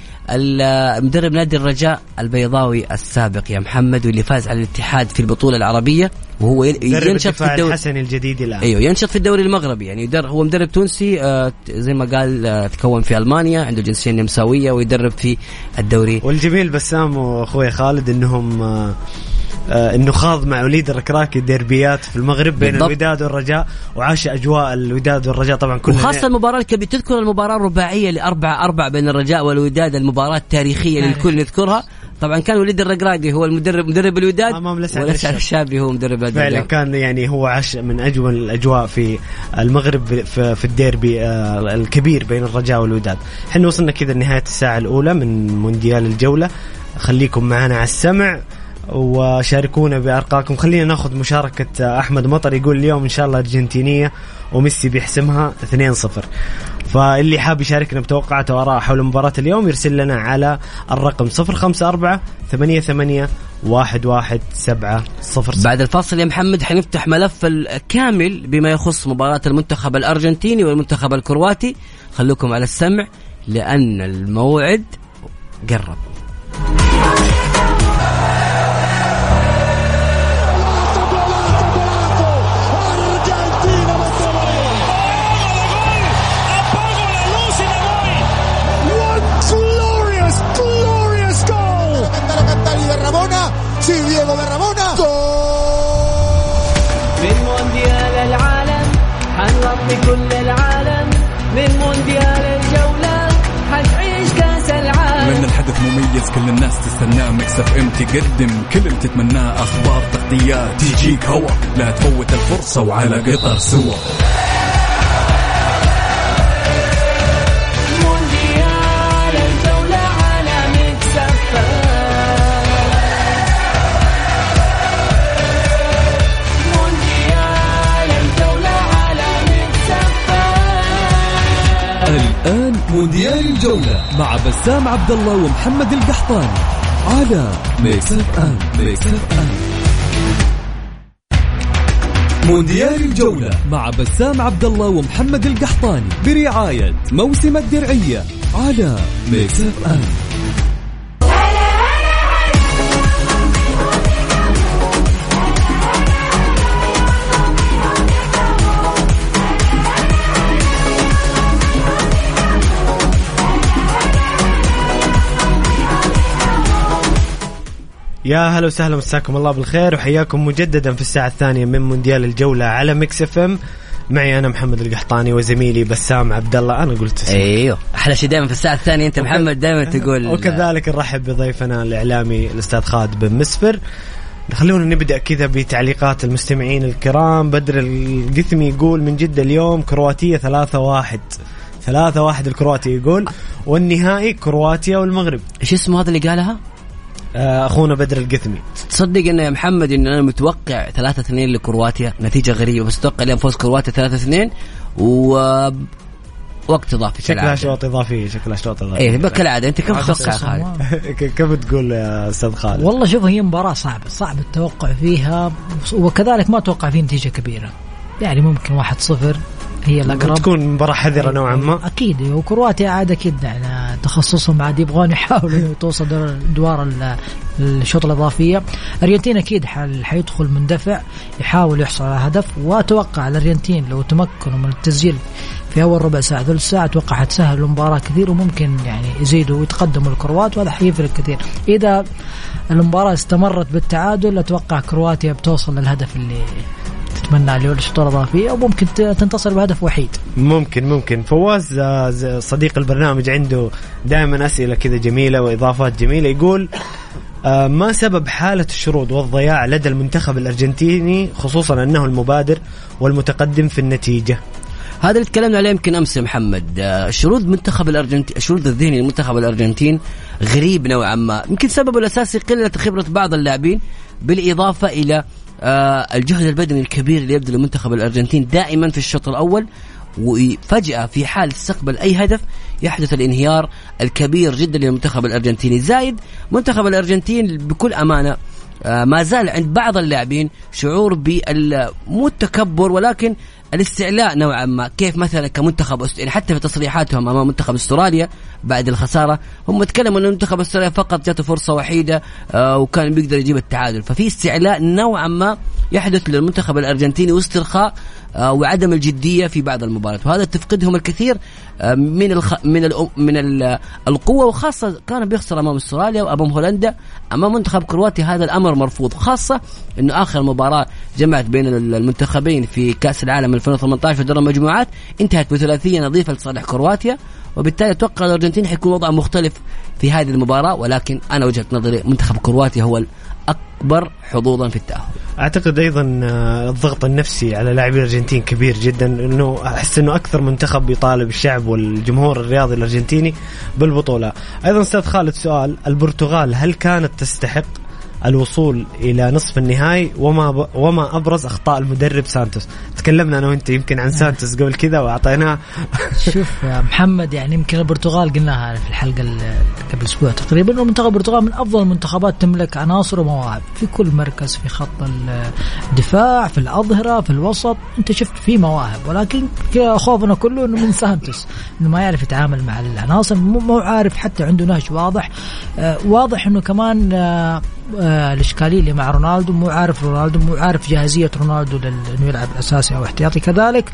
مدرب نادي الرجاء البيضاوي السابق. يا محمد واللي فاز على الاتحاد في البطولة العربية وهو ينشط في الدوري الحسن الجديد الآن. أيوه ينشط في الدوري المغربي. يعني يدرب هو مدرب تونسي آه زي ما قال آه تكون في ألمانيا عنده جنسيه نمساويه ويدرب في الدوري والجميل بسام وأخوي خالد إنهم آه آه انه خاض مع وليد الركراكي ديربيات في المغرب بين بالضبط. الوداد والرجاء وعاش أجواء الوداد والرجاء طبعا كلها. وخاصة المباراة الكبيره تذكر المباراة الرباعية لأربعة أربعة بين الرجاء والوداد؟ المباراة التاريخية للكل نذكرها. طبعا كان وليد الرقراقي هو المدرب مدرب الوداد امام لسعد الشابي هو مدرب فعلا الوداد. كان يعني هو عاش من أجمل الأجواء في المغرب في الديربي الكبير بين الرجاء والوداد. إحنا وصلنا كذا لنهاية الساعة الأولى من مونديال الجولة. خليكم معنا على السمع. وشاركونا بارقامكم خلينا ناخذ مشاركة أحمد مطر يقول اليوم إن شاء الله أرجنتينية وميسي بيحسمها 2-0 فاللي حاب يشاركنا بتوقعاته واراء حول مباراة اليوم يرسل لنا على الرقم 054 88 11700 بعد الفاصل يا محمد حنفتح ملف الكامل بما يخص مباراة المنتخب الأرجنتيني والمنتخب الكرواتي. خلوكم على السمع لأن الموعد قرب. مميز كل الناس تستناه مكسف ام تقدم كل اللي تتمناه أخبار تغطيات تجيك هوا لا تفوت الفرصة وعلى قطر سوا الآن مونديال الجولة مع بسام عبد الله ومحمد القحطاني على Mix FM Mix FM مونديال الجولة مع بسام عبد الله ومحمد القحطاني برعاية موسم الدرعية على Mix FM يا هلا وسهلا مساكم الله بالخير وحياكم مجددا في الساعة الثانية من مونديال الجولة على Mix FM. معي أنا محمد القحطاني وزميلي بسام عبد الله أنا قلت اسمه أيوه أحلى شيء دائما في الساعة الثانية أنت محمد دائما تقول. وكذلك نرحب بضيفنا الإعلامي الأستاذ خالد بن مسفر. خلونا نبدأ كذا بتعليقات المستمعين الكرام. بدر القثمي يقول من جدة اليوم كرواتية ثلاثة واحد. ثلاثة واحد الكرواتي يقول والنهائي كرواتيا والمغرب. إيش اسمه هذا اللي قالها؟ آه، أخونا بدر القثمي. تصدق انه يا محمد إن أنا متوقع 3 2 لكرواتيا نتيجة غريبة بس أتوقع اليوم فوز كرواتيا 3 2 و وقت إضافي شكلها. شوط إضافي شكلها شوط إضافي. إيه كالعادة. أنت كم تتوقع خالد؟ ك- كيف تقول يا أستاذ خالد؟ والله شوف هي مباراة صعبة صعب التوقع فيها وكذلك ما أتوقع فيه نتيجة كبيرة. يعني ممكن واحد صفر. هي الأقرب. تكون مباراة حذرة نوعا ما. أكيد وكرواتيا عاد أكيد يعني تخصصهم عاد يبغون يحاولوا توصل ادوار ال- الشوط الإضافية. الأرجنتين أكيد حيدخل مندفع يحاول يحصل على هدف. وأتوقع الأرجنتين لو تمكنوا من التسجيل في أول ربع ساعة ثلث ساعة أتوقع حتسهل المباراة كثير وممكن يعني يزيدوا ويتقدموا الكروات وهذا حيفرق كثير. إذا المباراة استمرت بالتعادل أتوقع كرواتيا بتوصل للهدف اللي تتمنى اللي هو الشوط الاضافيه وممكن تنتصر بهدف وحيد. ممكن ممكن. فواز آه، صديق البرنامج عنده دائما أسئلة كذا جميلة وإضافات جميلة. يقول آه، ما سبب حالة الشرود والضياع لدى المنتخب الأرجنتيني خصوصا أنه المبادر والمتقدم في النتيجة؟ هذا اللي تكلمنا عليه يمكن أمس يا محمد. آه، شرود منتخب الارجنتين الشرود الذهني لمنتخب الأرجنتين غريب نوعا ما. يمكن سببه الأساسي قلة خبرة بعض اللاعبين بالإضافة إلى الجهد البدني الكبير اللي يبذله منتخب الأرجنتين دائما في الشوط الأول وفجأة في حال استقبل أي هدف يحدث الانهيار الكبير جدا للمنتخب الأرجنتيني. زايد منتخب الأرجنتين بكل أمانة آه، ما زال عند بعض اللاعبين شعور بال مو التكبر ولكن الاستعلاء نوعا ما كيف مثلا كمنتخب. يعني حتى في تصريحاتهم أمام منتخب أستراليا بعد الخسارة هم تكلموا إن منتخب أستراليا فقط جاته فرصة وحيدة آه وكان بيقدر يجيب التعادل ففي استعلاء نوعا ما يحدث للمنتخب الأرجنتيني واسترخاء وعدم الجدية في بعض المباريات وهذا تفقدهم الكثير آه من الخ... من ال... من ال... القوة وخاصة كان بيخسر أمام أستراليا وأمام هولندا. امام منتخب كرواتيا هذا الأمر مرفوض خاصة إنه آخر مباراة جمعت بين المنتخبين في كأس العالم 2018 في دور المجموعات انتهت بثلاثية نظيفة لصالح كرواتيا وبالتالي أتوقع الأرجنتين حيكون وضع مختلف في هذه المباراة. ولكن أنا وجهة نظري منتخب كرواتيا هو الأكبر حظوظا في التأهل. أعتقد أيضا آه، الضغط النفسي على لاعبي الارجنتين كبير جدا إنه أحس إنه أكثر منتخب يطالب الشعب والجمهور الرياضي الأرجنتيني بالبطولة. أيضا أستاذ خالد سؤال البرتغال هل كانت تستحق الوصول إلى نصف النهائي وما. وما أبرز أخطاء المدرب سانتوس. تكلمنا أنا وأنت يمكن عن سانتوس قبل كذا وأعطيناه. شوف محمد يعني يمكن البرتغال قلناها في الحلقة ال- قبل أسبوع تقريبا. منتخب البرتغال من أفضل المنتخبات تملك عناصر ومواهب في كل مركز في خط الدفاع في الأظهرة في الوسط. أنت شفت في مواهب ولكن خوفنا كله إنه من سانتوس إنه ما يعرف يتعامل مع العناصر مو عارف حتى عنده نهج واضح. آه واضح إنه كمان آه الإشكالية اللي مع رونالدو مو عارف رونالدو مو عارف جاهزية رونالدو لل- إنه يلعب أساسي أو احتياطي. كذلك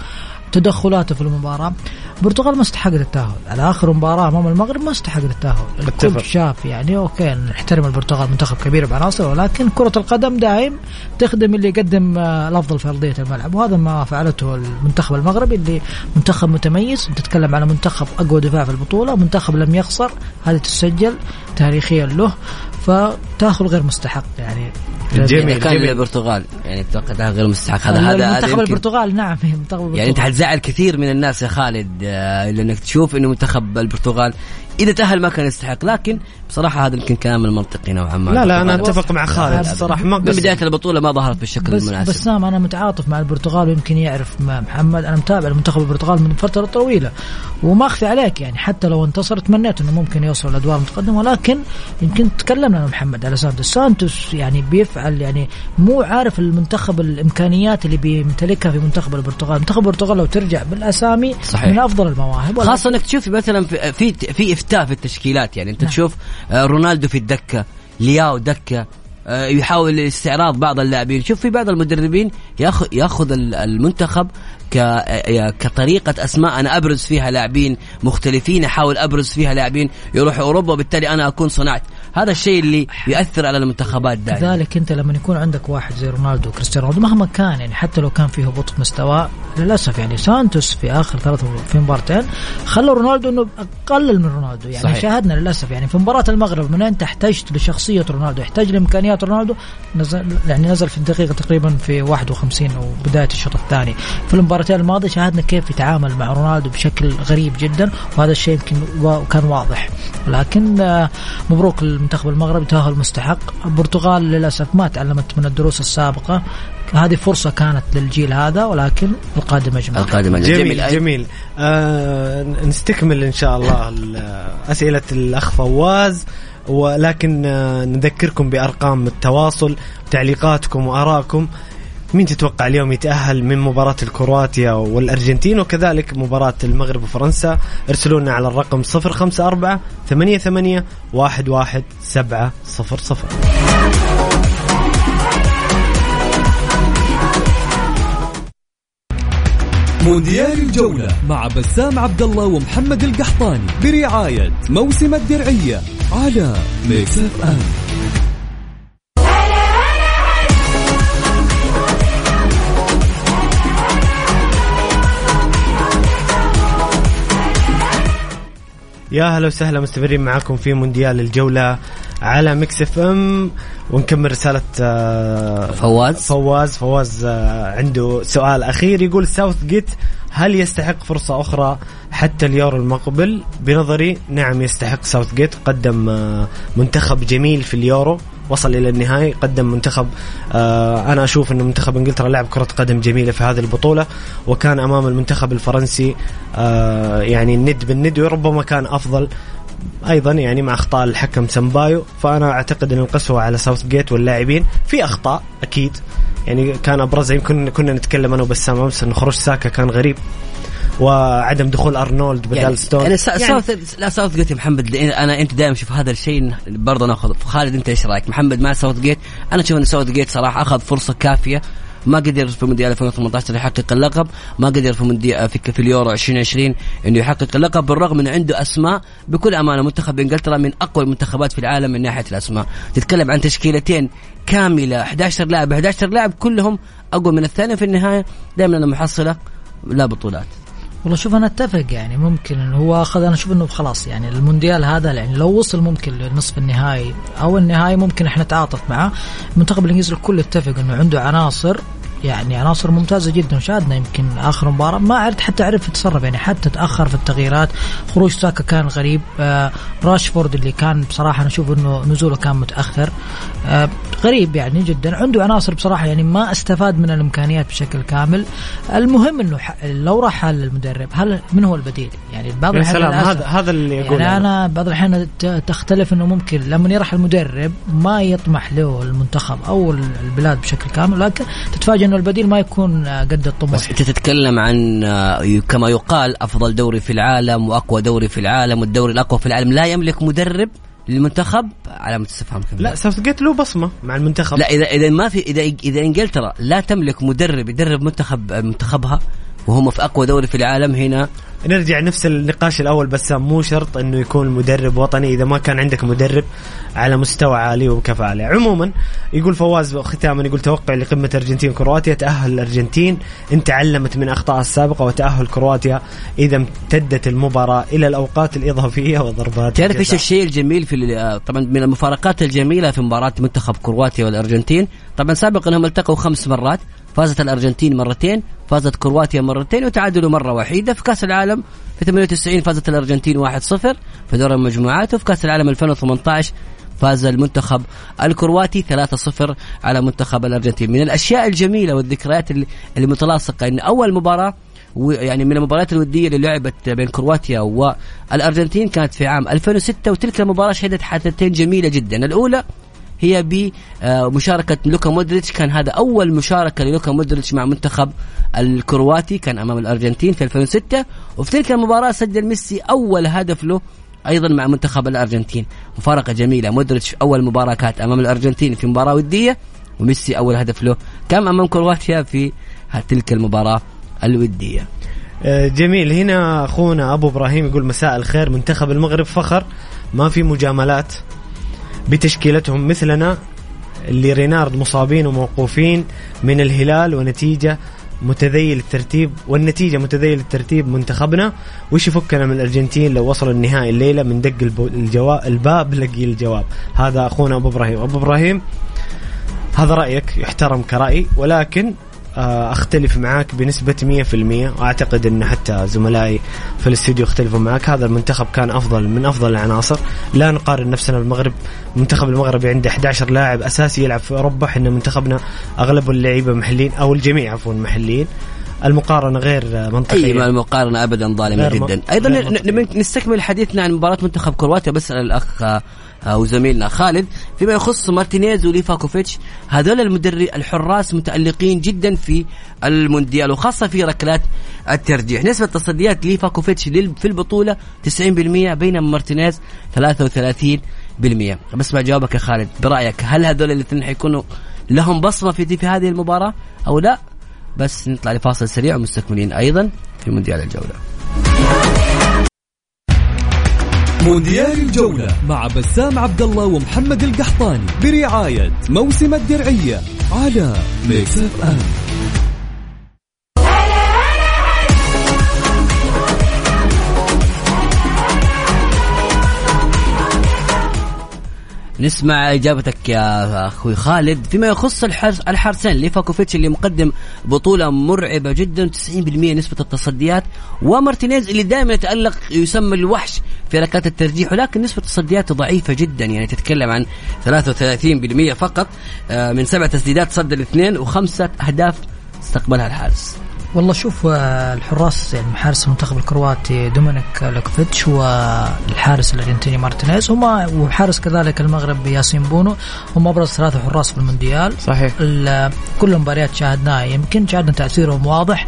تدخلاته في المباراة البرتغال ما استحقت التأهل. على آخر مباراة أمام المغرب ما استحقت التأهل. الكل. شاف يعني أوكي نحترم البرتغال منتخب كبير بعناصر ولكن كرة القدم دائم تخدم اللي يقدم آه، الأفضل في أرضية الملعب. وهذا ما فعلته المنتخب المغربي اللي منتخب متميز. تتكلم على منتخب أقوى دفاع في البطولة منتخب لم يخسر. هذه تسجل تاريخيا له. فتاهل غير مستحق يعني جميل. كان جميل. البرتغال يعني أتوقع ده غير مستحق هذا هذا منتخب البرتغال نعم منتخب البرتغال يعني أنت حتزعل كثير من الناس يا خالد آه، لأنك تشوف إنه منتخب البرتغال إذا تأهل ما كان يستحق لكن بصراحة هذا يمكن كلام المنطقي نوعا ما. لا لا أنا أتفق مع خالد. الصراحه ما من. بداية البطولة ما ظهرت بالشكل بس المناسب. بسام أنا متعاطف مع البرتغال ويمكن يعرف مع محمد. أنا متابع المنتخب البرتغال من فترة طويلة وما اخفي عليك يعني. حتى لو انتصر تمنيت إنه ممكن يوصل لأدوار متقدمة ولكن يمكن تكلمنا محمد على سانتوس. سانتوس يعني بيفعل يعني مو عارف المنتخب الإمكانيات اللي بيمتلكها في منتخب البرتغال. منتخب البرتغال لو ترجع بالأسامي صحيح. من أفضل المواهب خاصة إنك تشوف مثلا في في, في افتاء في التشكيلات. يعني انت نعم. تشوف آه، رونالدو في الدكة لياو دكة آه، يحاول استعراض بعض اللاعبين. شوف في بعض المدربين ياخذ ياخذ ال- المنتخب آه، كطريقة أسماء. أنا أبرز فيها لاعبين مختلفين أحاول أبرز فيها لاعبين يروحوا أوروبا وبالتالي أنا أكون صنعت. هذا الشيء اللي يؤثر على المنتخبات دائما. كذلك انت لما يكون عندك واحد زي رونالدو وكريستيانو رونالدو مهما كان يعني حتى لو كان فيه هبوط في مستواه للأسف يعني سانتوس في آخر ثلاث في مباراتين خلى رونالدو إنه اقلل من رونالدو. يعني صحيح. شاهدنا للأسف يعني في مباراة المغرب من أنت احتجت لشخصيه رونالدو احتاج لإمكانيات رونالدو نزل يعني نزل في الدقيقة تقريبا في 51 أو بداية الشوط الثاني. في المباراتين الماضية شاهدنا كيف يتعامل مع رونالدو بشكل غريب جدا وهذا الشيء يمكن كان واضح. ولكن آه، مبروك المنتخب المغربي تاهل مستحق البرتغال للأسف ما تعلمت من الدروس السابقة. هذه فرصة كانت للجيل هذا ولكن القادم اجمل القادم جميل جميل جميل, جميل. آه نستكمل إن شاء الله ال- أسئلة الأخ فواز. ولكن آه نذكركم بأرقام التواصل تعليقاتكم وارائكم مين تتوقع اليوم يتأهل من مباراة الكرواتيا والأرجنتين وكذلك مباراة المغرب وفرنسا؟ ارسلوا لنا على الرقم 054 88 11 700 مونديال الجولة مع بسام عبد الله ومحمد القحطاني برعاية موسم الدرعية على Mix FM. يا هلا وسهلا مستمرين معاكم في مونديال الجولة على Mix FM. ونكمل رسالة آه، فواز. فواز. فواز آه، عنده سؤال أخير. يقول ساوث جيت هل يستحق فرصة أخرى حتى اليورو المقبل؟ بنظري نعم يستحق ساوث جيت. قدم آه، منتخب جميل في اليورو. وصل إلى النهائي قدم منتخب آه، أنا أشوف أن منتخب إنجلترا لعب كرة قدم جميلة في هذه البطولة وكان أمام المنتخب الفرنسي آه، يعني الند بالند وربما كان أفضل أيضا يعني مع أخطاء الحكم سمبايو فأنا أعتقد إن القسوة على ساوث جيت واللاعبين في أخطاء أكيد يعني كان ابرزها يمكن كنا نتكلم أنا وبسام أمس انه خروج ساكا كان غريب. وعدم دخول أرنولد بدال يعني ستون. أنا سا... يعني ساوث لا ساوث جيت يا محمد أنا أنت دائما شوف هذا الشيء برضه ناخذ خالد أنت إيش رأيك؟ محمد مع ساوث جيت أنا أشوف إن ساوث جيت صراحة أخذ فرصة كافية. ما قدر في مونديال 2018 يحقق اللقب ما قدر في مونديال في, في اليورو 2020 إنه يحقق اللقب بالرغم إنه عنده أسماء بكل أمانة. منتخب إنجلترا من أقوى المنتخبات في العالم من ناحية الأسماء. تتكلم عن تشكيلتين كاملة 11 لاعب 11 لاعب كلهم أقوى من الثانية في النهاية. دائما المحصله لا بطولات. والله شوف أنا أتفق يعني ممكن إنه هو أخذ أنا أشوف إنه خلاص يعني المونديال هذا يعني لو وصل ممكن لنصف النهائي أو النهائي ممكن إحنا نتعاطف معاه المنتخب الانجليزي الكل اتفق إنه عنده عناصر يعني عناصر ممتازة جدا وشاهدنا يمكن آخر مباراة. ما عرفت حتى عرف يتصرف يعني حتى تأخر في التغييرات. خروج ساكا كان غريب. آه راشفورد اللي كان بصراحة أنا أشوف إنه نزوله كان متأخر. آه غريب يعني جدا. عنده عناصر بصراحة يعني ما أستفاد من الإمكانيات بشكل كامل. المهم إنه لو راح المدرب هل من هو البديل؟ يعني بعض للأسف هذا هذا اللي يقول يعني أنا بعض الأحيان تختلف إنه ممكن لما يروح المدرب ما يطمح له المنتخب أو البلاد بشكل كامل لكن تتفاجئ إنه البديل ما يكون آه، قد الطموح. بس أنت تتكلم عن آه، كما يقال أفضل دوري في العالم وأقوى دوري في العالم والدوري الأقوى في العالم. لا يملك مدرب للمنتخب علامه استفهام. لا ساوث جيت له بصمة مع المنتخب. لا إذا إذا ما في إذا اذا إنجلترا لا تملك مدرب يدرب منتخب منتخبها وهم في أقوى دوري في العالم هنا. نرجع نفس النقاش الأول بس مو شرط إنه يكون مدرب وطني إذا ما كان عندك مدرب على مستوى عالي وبكفاءه عاليه عموما يقول فواز ختاما يقول توقع لقمة أرجنتين كرواتيا تأهل الأرجنتين. إن تعلمت من اخطائها السابقة وتأهل كرواتيا إذا امتدت المباراة إلى الأوقات الإضافية وضربات تعرف إيش. الشيء الجميل في ال- طبعا من المفارقات الجميلة في مباراة منتخب كرواتيا والأرجنتين؟ طبعا سابقا هم التقوا خمس مرات. فازت الأرجنتين مرتين فازت كرواتيا مرتين وتعادلوا مرة وحيدة في كأس العالم في 98 فازت الأرجنتين 1-0 في دور المجموعات وفي كأس العالم 2018 فاز المنتخب الكرواتي 3-0 على منتخب الأرجنتين. من الأشياء الجميلة والذكريات اللي اللي متلاصقه إن أول مباراة يعني من المباريات الودية اللي لعبت بين كرواتيا والأرجنتين كانت في عام 2006 وتلك المباراة شهدت حادثتين جميلة جدا. الأولى هي بمشاركة لوكا مودريتش. كان هذا أول مشاركة للوكا مودريتش مع منتخب الكرواتي كان أمام الأرجنتين في 2006 وفي تلك المباراة سجل ميسي أول هدف له أيضا مع منتخب الأرجنتين. مفارقة جميلة. مودريتش في أول مباراة كانت أمام الأرجنتين في مباراة ودية وميسي أول هدف له كان أمام كرواتيا في تلك المباراة الودية. آه، جميل. هنا أخونا أبو إبراهيم يقول مساء الخير. منتخب المغرب فخر ما في مجاملات. بتشكيلتهم مثلنا اللي رينارد مصابين وموقوفين من الهلال ونتيجة متذيل الترتيب والنتيجة متذيل الترتيب منتخبنا. وش يفكنا من الأرجنتين لو وصلوا النهائي الليلة من دق الجواب الباب لقي الجواب. هذا أخونا أبو إبراهيم. أبو إبراهيم هذا رأيك يحترم كرأي ولكن أختلف معاك بنسبة 100% واعتقد إن حتى زملائي في الاستوديو اختلفوا معك. هذا المنتخب كان أفضل من أفضل العناصر. لا نقارن نفسنا بالمغرب. منتخب المغرب عنده 11 لاعب أساسي يلعب في أوروبا. إحنا منتخبنا أغلب اللعيبة محليين أو الجميع عفوا محليين. المقارنة غير آه، منطقية. أي المقارنة ابدا ظالمة جدا. أيضا نستكمل حديثنا عن مباراة منتخب كرواتيا. بسال الأخ آه، آه، وزميلنا خالد فيما يخص مارتينيز وليفاكوفيتش هذول المدرب الحراس متألقين جدا في المونديال وخاصة في ركلات الترجيح. نسبة تصديات ليفاكوفيتش في البطولة 90% بينما مارتينيز 33% بسمع جوابك يا خالد برأيك هل هذول الاثنين حيكونوا لهم بصمة في في هذه المباراة أو لا؟ بس نطلع لفاصل سريع ومستكملين أيضا في مونديال الجولة. مونديال الجولة مع بسام عبد الله ومحمد القحطاني برعاية موسم الدرعية على Mix FM. نسمع إجابتك يا أخوي خالد. فيما يخص الحرس الحرسين ليفاكوفيتش اللي مقدم بطولة مرعبة جدا 90% نسبة التصديات. ومارتينيز اللي دائما يتألق يسمى الوحش في ركلات الترجيح ولكن نسبة تصدياته ضعيفة جدا يعني تتكلم عن 33% فقط آه، من سبع تسديدات صد الاثنين وخمسة أهداف استقبلها الحارس. والله شوف آه، الحراس يعني حارس المنتخب الكرواتي دومينيك ليفاكوفيتش والحارس الأرجنتيني مارتينيز هما وحارس كذلك المغرب ياسين بونو هم أبرز ثلاثة حراس في المونديال. صحيح. كل المباريات شاهدناها يمكن شاهدنا تأثيرهم واضح.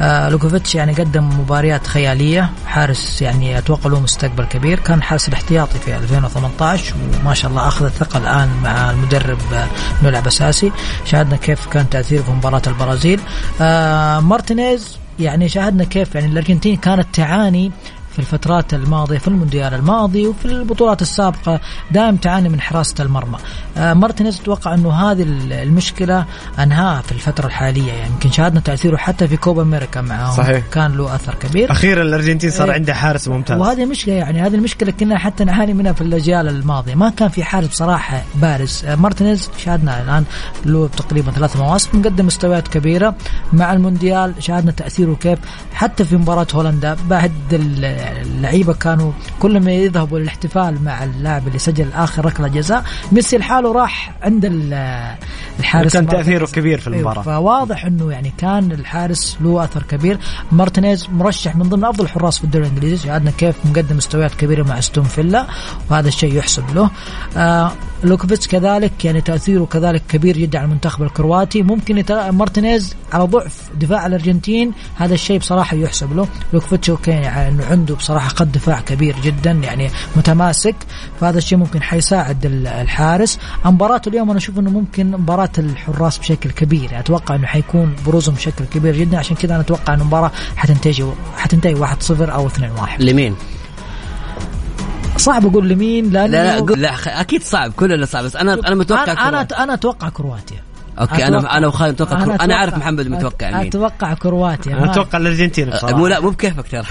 آه لوكوفيتش يعني قدم مباريات خيالية حارس يعني أتوقع له مستقبل كبير. كان حارس الاحتياطي في 2018 وما شاء الله أخذ الثقة الآن مع المدرب انه يلعب أساسي. شاهدنا كيف كان تأثيره في مباراة البرازيل. آه مارتينيز يعني شاهدنا كيف يعني الأرجنتين كانت تعاني في الفترات الماضية في المونديال الماضي وفي البطولات السابقة دائم تعاني من حراسة المرمى. آه مارتينيز أتوقع أنه هذه المشكلة أنهاها في الفترة الحالية. يعني يمكن شاهدنا تأثيره حتى في كوبا أمريكا معهم. صحيح. كان له أثر كبير. أخيرا الأرجنتين صار إيه. عنده حارس ممتاز. وهذه مشكلة يعني هذه المشكلة كنا حتى نعاني منها في الأجيال الماضية. ما كان في حارس بصراحة بارز. آه، مارتينيز شاهدنا الآن له تقريبا ثلاث مواسم مقدم مستويات كبيرة. مع المونديال شاهدنا تأثيره كيف؟ حتى في مباراة هولندا بعد ال- اللعيبة كانوا كل ما يذهبوا للاحتفال مع اللاعب اللي سجل آخر ركلة جزاء ميسي لحاله راح عند ال- الحارس كان. تأثيره كبير في أيوة، المباراه فواضح إنه يعني كان الحارس له أثر كبير. مارتينيز مرشح من ضمن أفضل الحراس في الدوري الإنجليزي شاهدنا كيف مقدم مستويات كبيرة مع أستون فيلا وهذا الشيء يحسب له. آه لوكوفيتش كذلك يعني تأثيره كذلك كبير جدا على المنتخب الكرواتي. ممكن يتلا... مارتينيز على ضعف دفاع الأرجنتين هذا الشيء بصراحة يحسب له. لوكوفيتش okay يعني انه عنده وبصراحه خط دفاع كبير جدا يعني متماسك. فهذا الشيء ممكن حيساعد ال- الحارس. مباراة اليوم أنا أشوف إنه ممكن مباراة الحراس بشكل كبير. يعني أتوقع إنه حيكون بروزهم بشكل كبير جدا. عشان كذا أنا أتوقع إنه المباراة حتنتهي حتنتهي 1-0 أو 2-1 لمين؟ صعب أقول لمين لأنه لا لا لا أكيد صعب كلنا صعب بس أنا أنا متوقع أنا أنا, كرواتيا. أنا أتوقع كرواتيا. okay أنا أتوقع- أنا وخالد نتوقع كرو... أنا أتوقع- عارف محمد متوقع مين. أتوقع كرواتيا أنا أتوقع الأرجنتين أه، بصراحه مو لا مو بكيفك ترى.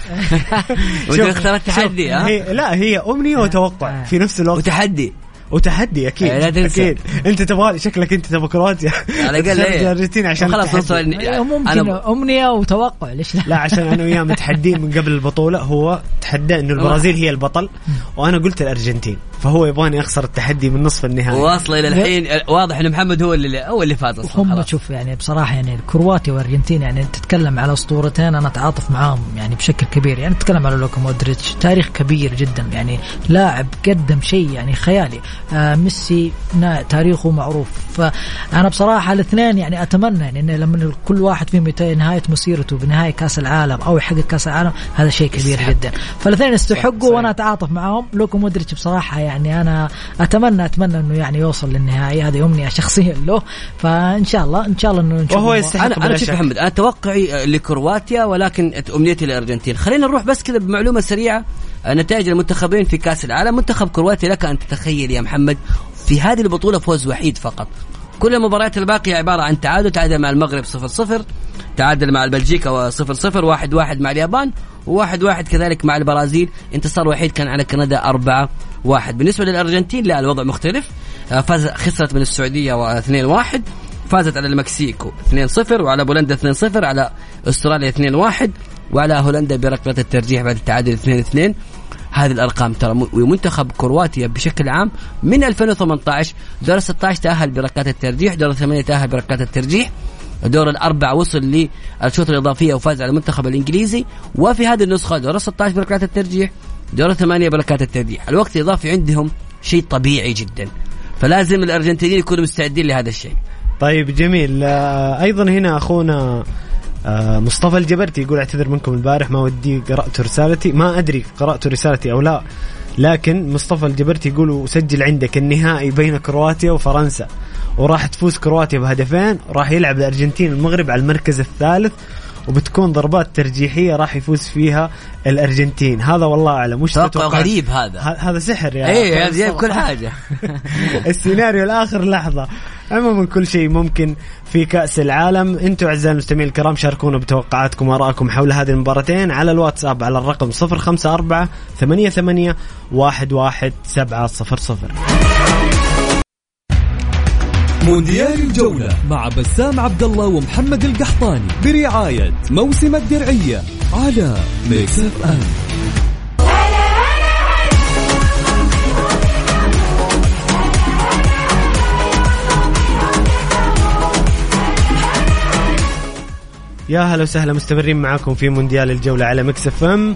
اخترت تحدي ها؟ هي لا هي أمنية وتوقع في نفس الوقت. وتحدي. وتحدي أكيد إيه، لا تنسى. أكيد. أنت تبغى شكلك أنت تبغى كرواتيا. على الأقل إيه. الأرجنتين عشان خلاص. نوصل إيه، ممكن أنا أمنية وتوقع ليش لا؟ لا عشان أنا وياه متحدين من قبل البطولة. هو تحدى إنه البرازيل هي البطل وأنا قلت الأرجنتين. فهو يبغاني أخسر التحدي من نصف النهائي. واصله إلى الحين واضح إن محمد هو اللي هو اللي فاز أصلا هم خلاص. شوف يعني بصراحة يعني كرواتيا والارجنتين يعني تتكلم على أسطورتين أنا أتعاطف معاهم يعني بشكل كبير. يعني تتكلم على لوكا مودريتش تاريخ كبير جدا يعني لاعب قدم شيء يعني خيالي. ميسي نا- تاريخه معروف. فأنا بصراحة الاثنين يعني أتمنى يعني إن لما كل واحد فيهم نهاية مسيرته بنهاية كأس العالم أو يحقق كأس العالم هذا شيء كبير جدا. فالاثنين يستحقوا وأنا أتعاطف معاهم لوكا مودريتش بصراحة يعني أنا اتمنى أتمنى إنه يعني يوصل للنهائي. هذه أمنية شخصيه له. فإن شاء الله إن شاء الله إنه وهو. يستحق أنا أنا شوف. محمد أنا توقعي لكرواتيا ولكن أمنيتي للأرجنتين. خلينا نروح بس كذا بمعلومة سريعة. نتائج المنتخبين في كأس العالم. منتخب كرواتيا لك أن تتخيل يا محمد في هذه البطولة فوز وحيد فقط. كل المباريات الباقية عبارة عن تعادل تعادل مع المغرب 0 0 تعادل مع بلجيكا 0 0 1 1 مع اليابان وواحد واحد كذلك مع البرازيل. انتصار وحيد كان على كندا 4 1 بالنسبة للأرجنتين لا الوضع مختلف. آه، فاز خسرت من السعودية 2 1 فازت على المكسيك 2-0 وعلى بولندا 2-0 على أستراليا 2-1 وعلى هولندا بركلة الترجيح بعد التعادل 2-2 هذه الأرقام ترى. ومنتخب كرواتيا بشكل عام من 2018 دور 16 تأهل بركلات الترجيح دور الثمانيه تأهل بركلات الترجيح دور الاربع وصل للشوط الإضافية وفاز على المنتخب الإنجليزي. وفي هذه النسخة دور 16 بركلات الترجيح دور الثمانيه بركلات الترجيح. الوقت الإضافي عندهم شيء طبيعي جدا. فلازم الأرجنتينيين يكونوا مستعدين لهذا الشيء. طيب جميل. آه، أيضا هنا أخونا آه، مصطفى الجبرتي يقول اعتذر منكم البارح ما ودي قرأت رسالتي. ما أدري قرأت رسالتي أو لا لكن مصطفى الجبرتي يقول وسجل عندك النهائي بين كرواتيا وفرنسا. وراح تفوز كرواتيا بهدفين راح يلعب الأرجنتين المغرب على المركز الثالث وبتكون ضربات ترجيحية راح يفوز فيها الأرجنتين. هذا والله أعلم. وش توقع؟ غريب هذا. هذا سحر يا اي. جايب كل حاجة. السيناريو الآخر لحظة. عموما كل شيء ممكن في كأس العالم. أنتم أعزائي المستمعين الكرام شاركونا بتوقعاتكم وأرائكم حول هذه المباراتين على الواتساب على الرقم 054 88 11700 مونديال الجولة مع بسام عبد الله ومحمد القحطاني برعاية موسم الدرعية على Mix FM يا هلا وسهلا مستمرين معاكم في مونديال الجولة على Mix FM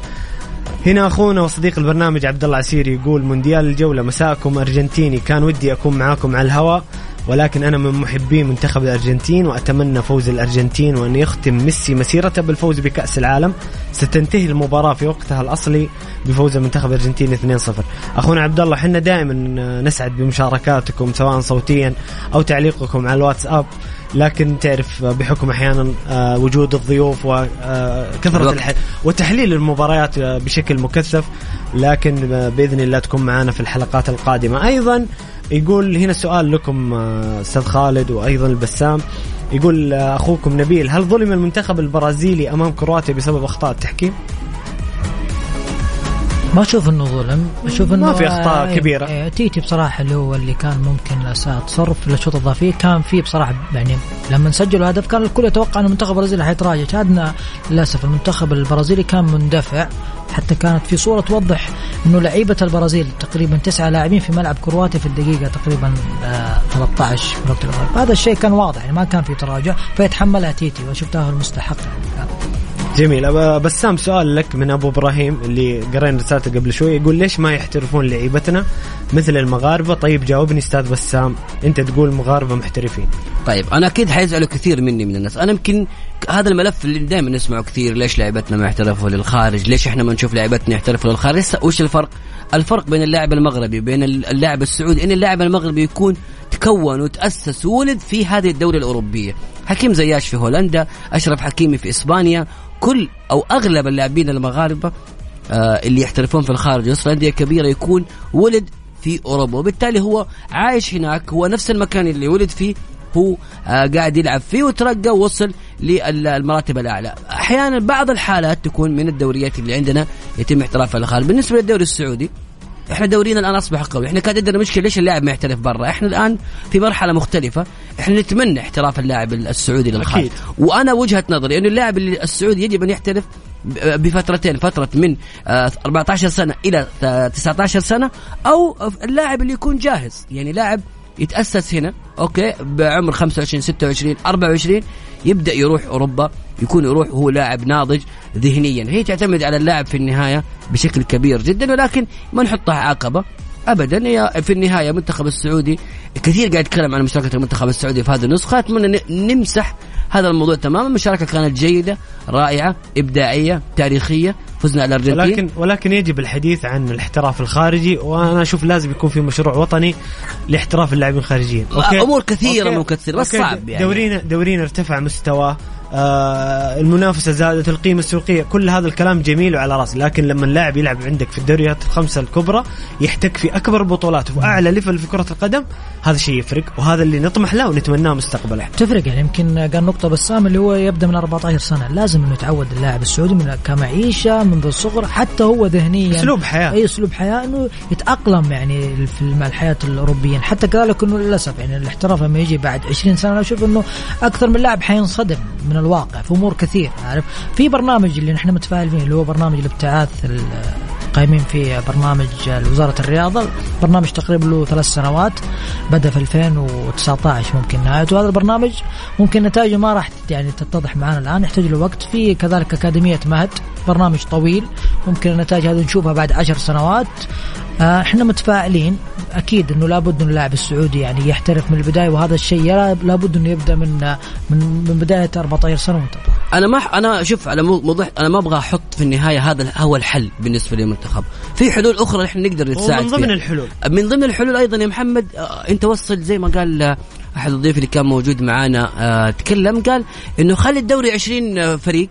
هنا أخونا وصديق البرنامج عبد الله عسيري يقول مونديال الجولة مساءكم أرجنتيني. كان ودي أكون معاكم على الهواء. ولكن أنا من محبي منتخب الأرجنتين وأتمنى فوز الأرجنتين وأن يختم ميسي مسيرته بالفوز بكأس العالم. ستنتهي المباراة في وقتها الأصلي بفوز المنتخب الارجنتيني 2-0 أخونا عبد الله إحنا دائما نسعد بمشاركاتكم سواء صوتيا أو تعليقكم على الواتساب لكن تعرف بحكم أحيانا آه، وجود الضيوف وكثره الوقت. الح... وتحليل المباريات آه، بشكل مكثف لكن آه، بإذن الله تكون معنا في الحلقات القادمة. أيضا يقول هنا سؤال لكم آه، أستاذ خالد وأيضا البسام يقول آه، أخوكم نبيل هل ظلم المنتخب البرازيلي أمام كرواتيا بسبب أخطاء التحكيم؟ ما أشوف إنه ظلم أشوف انه ما في أخطاء آه، كبيرة. آه، تيتي بصراحة اللي هو اللي كان ممكن اساء تصرف في الشوط الإضافي كان في بصراحة يعني لما سجلوا هدف كان الكل يتوقع ان المنتخب البرازيلي حيتراجع شاهدنا للأسف المنتخب البرازيلي كان مندفع حتى كانت في صورة توضح إنه لعيبة البرازيل تقريبا تسعة لاعبين في ملعب كرواتيا في الدقيقة تقريبا آه 13 في الوقت الاضافي هذا الشيء كان واضح يعني ما كان في تراجع فيتحملها تيتي وشفتها المستحق يعني جميل بسام سؤال لك من أبو إبراهيم اللي قرينا رسالته قبل شوي يقول ليش ما يحترفون لعيبتنا مثل المغاربة؟ طيب جاوبني أستاذ بسام أنت تقول مغاربة محترفين. طيب أنا أكيد حيزعلوا كثير مني من الناس. أنا يمكن هذا الملف اللي دائما نسمعه كثير ليش لعبتنا ما يحترفوا للخارج؟ ليش إحنا ما نشوف لعبتنا يحترفوا للخارج؟ وش الفرق؟ الفرق بين اللاعب المغربي وبين اللاعب السعودي إن اللاعب المغربي يكون تكون وتأسس وولد في هذه الدولة الأوروبية. حكيم زياش في هولندا أشرف حكيمي في إسبانيا كل أو أغلب اللاعبين المغاربة آه، اللي يحترفون في الخارج ويوصل انديه كبيره يكون ولد في أوروبا. وبالتالي هو عايش هناك هو نفس المكان اللي ولد فيه هو آه، قاعد يلعب فيه وترقى ووصل للمراتب الأعلى. أحيانا بعض الحالات تكون من الدوريات اللي عندنا يتم احترافها الخارج بالنسبة للدوري السعودي إحنا دورينا الآن أصبح قوي. إحنا كان عندنا مشكلة ليش اللاعب ما يحترف برا؟ إحنا الآن في مرحلة مختلفة. إحنا نتمنى احتراف اللاعب السعودي للخارج. أكيد. وأنا وجهة نظري إنه اللاعب السعودي يجب أن يحترف بفترتين فترة من آه، 14 سنة إلى آه، 19 سنة أو اللاعب اللي يكون جاهز. يعني لاعب يتأسس هنا أوكي بعمر 25 26 24 يبدأ يروح أوروبا يكون يروح وهو لاعب ناضج ذهنيا. هي تعتمد على اللاعب في النهاية بشكل كبير جدا ولكن ما نحطها عقبة. ابدا. هي في النهاية المنتخب السعودي كثير قاعد يتكلم عن مشاركة المنتخب السعودي في هذه النسخة. أتمنى نمسح هذا الموضوع تماما. المشاركة كانت جيدة رائعة إبداعية تاريخية فزنا على الأرجنتين. ولكن ولكن يجب الحديث عن الاحتراف الخارجي وأنا أشوف لازم يكون في مشروع وطني لاحتراف اللاعبين الخارجيين. أمور كثيرة ممكن تصير، بس أوكي. صعب يعني. دورينا دورينا ارتفع مستواه المنافسة زادت القيمة السوقية كل هذا الكلام جميل وعلى راسي لكن لما اللاعب يلعب عندك في الدوريات الخمسة الكبرى يحتك في أكبر البطولات وفي اعلى ليفل في كرة القدم هذا شيء يفرق وهذا اللي نطمح له ونتمناه مستقبلا. تفرق يعني يمكن قال نقطة بسام اللي هو يبدأ من 14 سنة. لازم إنه يتعود اللاعب السعودي من كمعيشة منذ الصغر حتى هو ذهنيا. أسلوب حياة. أي أسلوب حياة إنه يتأقلم يعني في مع الحياة الأوروبية حتى كذلك إنه للأسف يعني الاحتراف لما يجي بعد 20 سنة أنا أشوف إنه أكثر من لاعب حينصدم من الواقع في أمور كثير عارف؟ في برنامج اللي نحن متفائل فيه اللي هو برنامج الابتعاث ال- قايمين في برنامج وزارة الرياضة. برنامج تقريبا له ثلاث سنوات بدأ في 2019 ممكن نهايته. هذا البرنامج ممكن نتائجه ما راح يعني تتضح معنا الآن. يحتاج له وقت. في كذلك أكاديمية مهد برنامج طويل ممكن النتائج هذه نشوفها بعد عشر سنوات. آه، إحنا متفائلين. أكيد إنه لابد انه اللاعب السعودي يعني يحترف من البداية وهذا الشيء لابد إنه يبدأ من من من بداية 14 سنة وانت. أنا ما أنا شوف على مو- موضوع أنا ما أبغى أحط في النهاية هذا هو الحل بالنسبة للمنتخب في حلول أخرى نحن نقدر نتساعد ومن ضمن فيها. الحلول من ضمن الحلول أيضا يا محمد آه، أنت وصل زي ما قال آه، أحد الضيوف اللي كان موجود معانا آه، تكلم قال إنه خلي الدوري 20 فريق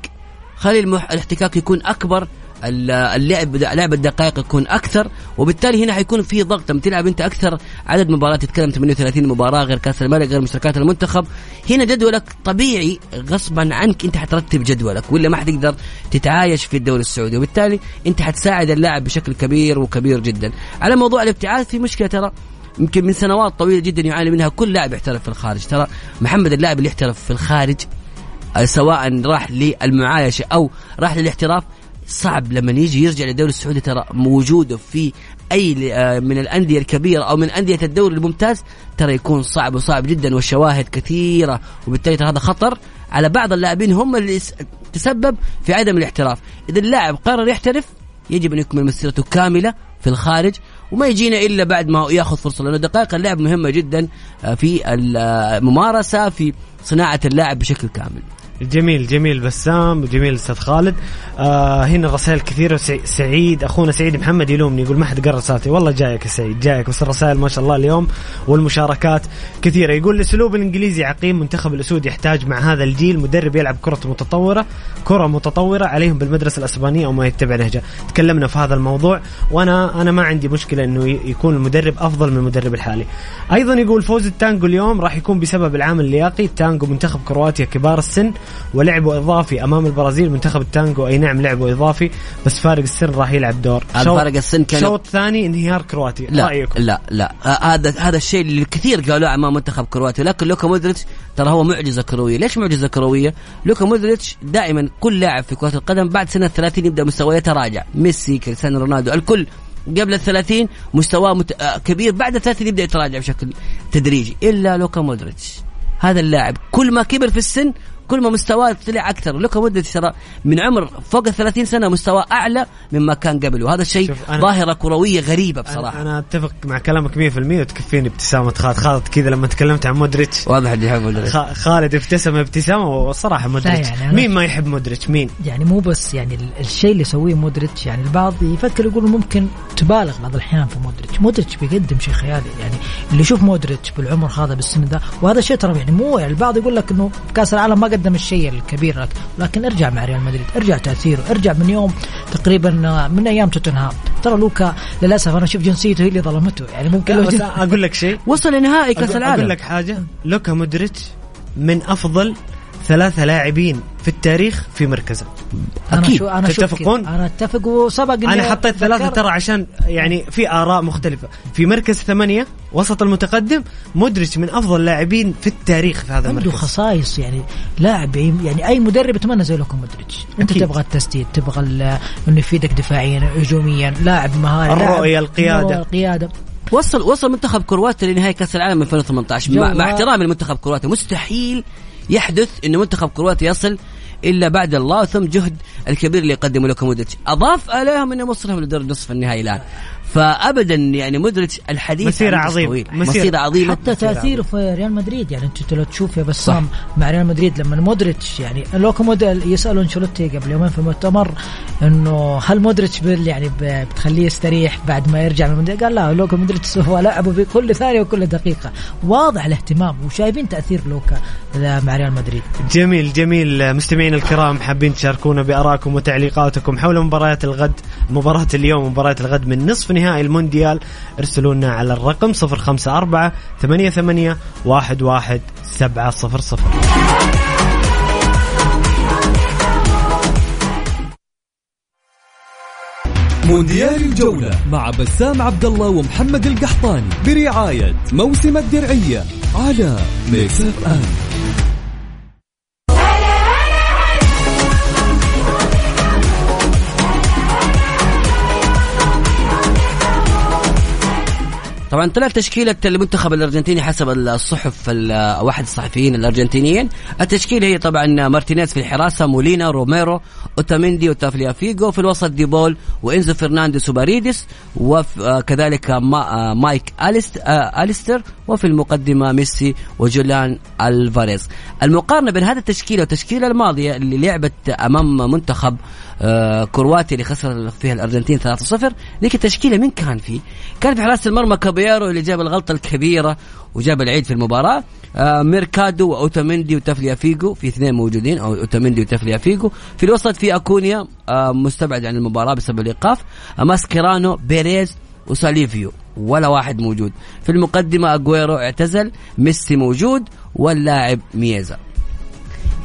خلي المح... الاحتكاك يكون أكبر اللعب لعب الدقائق يكون أكثر وبالتالي هنا حيكون في ضغط. لما تلعب أنت أكثر عدد مباريات تتكلم 38 مباراة غير كأس الملك غير مشاركات المنتخب. هنا جدولك طبيعي غصبا عنك أنت حترتب جدولك ولا ما حتقدر تتعايش في الدوري السعودي. وبالتالي أنت حتساعد اللاعب بشكل كبير وكبير جدا. على موضوع الابتعاث في مشكلة ترى. يمكن من سنوات طويلة جدا يعاني منها كل لاعب يحترف في الخارج. ترى محمد اللاعب اللي يحترف في الخارج آه، سواء راح للمعايشة أو راح للاحتراف صعب لما يجي يرجع للدوري السعودي ترى وجوده في أي آه، من الأندية الكبيرة أو من أندية الدوري الممتاز ترى يكون صعب وصعب جدا والشواهد كثيرة. وبالتالي ترى هذا خطر على بعض اللاعبين هم اللي تسبب في عدم الاحتراف. إذا اللاعب قرر يحترف يجب أن يكمل مسيرته كاملة في الخارج وما يجينا إلا بعد ما يأخذ فرصة لأنه دقائق اللعب مهمة جدا آه، في الممارسه في صناعة اللاعب بشكل كامل. جميل جميل بسام وجميل أستاذ خالد. آه هنا رسائل كثيرة. سعيد أخونا سعيد محمد يلومني يقول ما حد قرأ رسالتي. والله جايك يا سعيد جايك. بس الرسائل ما شاء الله اليوم والمشاركات كثيرة. يقول الاسلوب الإنجليزي عقيم منتخب الأسود يحتاج مع هذا الجيل مدرب يلعب كرة متطورة كرة متطورة عليهم بالمدرسة الأسبانية أو ما يتبع نهجها تكلمنا في هذا الموضوع. وأنا أنا ما عندي مشكلة إنه يكون المدرب أفضل من المدرب الحالي. أيضا يقول فوز التانجو اليوم راح يكون بسبب العامل اللياقي. التانجو منتخب كرواتيا كبار السن. ولعبوا إضافي أمام البرازيل منتخب التانجو أي نعم لعبوا إضافي بس فارق السن راح يلعب دور. فارق السن كان- شوط ثاني انهيار كرواتيا. لا رايكم لا لا. آه، هذا هذا الشيء اللي كثير قالوه أمام منتخب كرواتيا. لكن لوكا مودريتش ترى هو معجزة كروية. ليش معجزة كروية؟ لوكا مودريتش دائما كل لاعب في كرة القدم بعد سنة 30 يبدأ مستواه يتراجع. ميسي كريستيانو رونالدو الكل. قبل ال 30 مستواه مت... آه، كبير بعد ال 30 يبدأ يتراجع بشكل تدريجي. إلا لوكا مودريتش. هذا اللاعب كل ما كبر في السن كل ما مستواه طلع أكثر. لوكا مودريتش ترى من عمر فوق ال 30 سنة مستواه أعلى مما كان قبل. وهذا الشيء ظاهرة كروية غريبة بصراحة. أنا, أنا أتفق مع كلامك 100% وتكفيني ابتسامة. خالد خالد كذا لما تكلمت عن مودريتش. واضح اللي يحب مودريتش. خالد ابتسم ابتسامة والصراحه مودريتش. يعني مين ما يحب مودريتش؟ مين؟ يعني مو بس يعني ال- الشيء اللي يسويه مودريتش يعني البعض يفكر يقول ممكن تبالغ بعض الأحيان في مودريتش، مودريتش بيقدم شيء خيالي. يعني اللي يشوف مودريتش بالعمر هذا بالسن ده وهذا شيء ترى يعني مو يعني البعض يقول لك إنه كأس العالم ما قدم الشيء الكبير. لك لكن ارجع مع ريال مدريد، ارجع تأثيره، ارجع من يوم تقريبا من أيام توتنهام، ترى لوكا للأسف أنا أشوف جنسيته هي اللي ظلمته. يعني ممكن لو جن- أقول لك شيء. وصل لنهائي كأس العالم أقول لك حاجة. لوكا مودريتش من أفضل ثلاثة لاعبين في التاريخ في مركزه أنا أكيد. شو أنا شوف تتفقون؟ أنا أتفق وسبق أنا حطيت ثلاثة ترى عشان يعني في آراء مختلفة في مركز ثمانية وسط المتقدم مودريتش من أفضل لاعبين في التاريخ في هذا عنده المركز خصائص يعني لاعب يعني أي مدرب يتمنى زي لوكا مودريتش أنت أكيد. تبغى التسديد تبغى ال- إنه يفيدك دفاعيا هجوميا لاعب مهاري الرؤية، لاعب- القيادة. القيادة وصل وصل منتخب كرواتيا لنهائي كأس العالم 2018 مع. مع احترامي لمنتخب كرواتيا مستحيل يحدث انه منتخب كرواتيا يصل الا بعد الله ثم جهد الكبير اللي يقدمه مودريتش أضاف عليهم انه وصلهم لدور نصف النهائي الآن. فابدا يعني مودريتش الحديث مسيرة عنه عظيمة. طويل. مسيرة. مسيرة. عظيمة. حتى تاثيره في ريال مدريد يعني انت لو تشوف يا بسام مع ريال مدريد لما مودريتش يعني لوكا مودريتش يسألوا أنشيلوتي قبل يومين في مؤتمر إنه هل مودريتش يعني بتخليه يستريح بعد ما يرجع من المونديال؟ قال لا لوكا مودريتش هو لعبه في كل ثانية وكل دقيقة. واضح الاهتمام وشايفين تأثير لوكا مع ريال مدريد. جميل جميل. مستمعين الكرام حابين تشاركونا بأرائكم وتعليقاتكم حول مباريات الغد مباراة اليوم ومباريات الغد من نصف نهائي المونديال ارسلوا لنا على الرقم 054 88 11 700 مونديال الجولة مع بسام عبد الله ومحمد القحطاني برعاية موسم الدرعية على ميكس اف ام طبعا طلعت تشكيلة المنتخب الأرجنتيني حسب الصحف ال- واحد الصحفيين الأرجنتينيين التشكيلة هي طبعا مارتينيز في الحراسة مولينا روميرو أوتاميندي وتاليافيكو في الوسط دي بول وإنزو فرنانديز وباريدس وكذلك ما ماك أليست آه، أليستر وفي المقدمة ميسي وجوليان ألفاريز المقارنة بين هذه التشكيلة والتشكيلة الماضية اللي لعبت أمام منتخب آه، كرواتيا اللي خسر فيها الأرجنتين 3-0 ذيك التشكيله مين كان فيه؟ كان في حراسة المرمى كاباييرو اللي جاب الغلطة الكبيرة وجاب العيد في المباراة. آه ميركادو وأوتاميندي وتاليافيكو في اثنين موجودين أو أوتاميندي وتاليافيكو في الوسط في أكونيا آه مستبعد عن المباراة بسبب الإيقاف. آه ماسكيرانو بيريز وسالفيو ولا واحد موجود. في المقدمة اجويرو اعتزل ميسي موجود واللاعب ميزا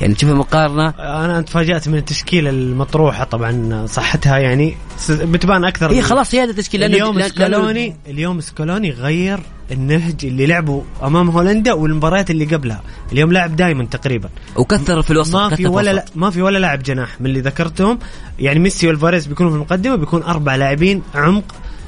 يعني تشوف المقارنة؟ أنا تفاجأت من التشكيلة المطروحة طبعا صحتها يعني بتبان أكثر هي خلاص هي هذا التشكيل لأنه- اليوم سكالوني اليوم سكالوني غير النهج اللي لعبه أمام هولندا والمباريات اللي قبلها. اليوم لاعب دائما تقريبا. وكثر في الوسط ما في ولا لا. ما في ولا لاعب جناح من اللي ذكرتهم. يعني ميسي والفاريز بيكونوا في المقدمة بيكون أربع لاعبين عمق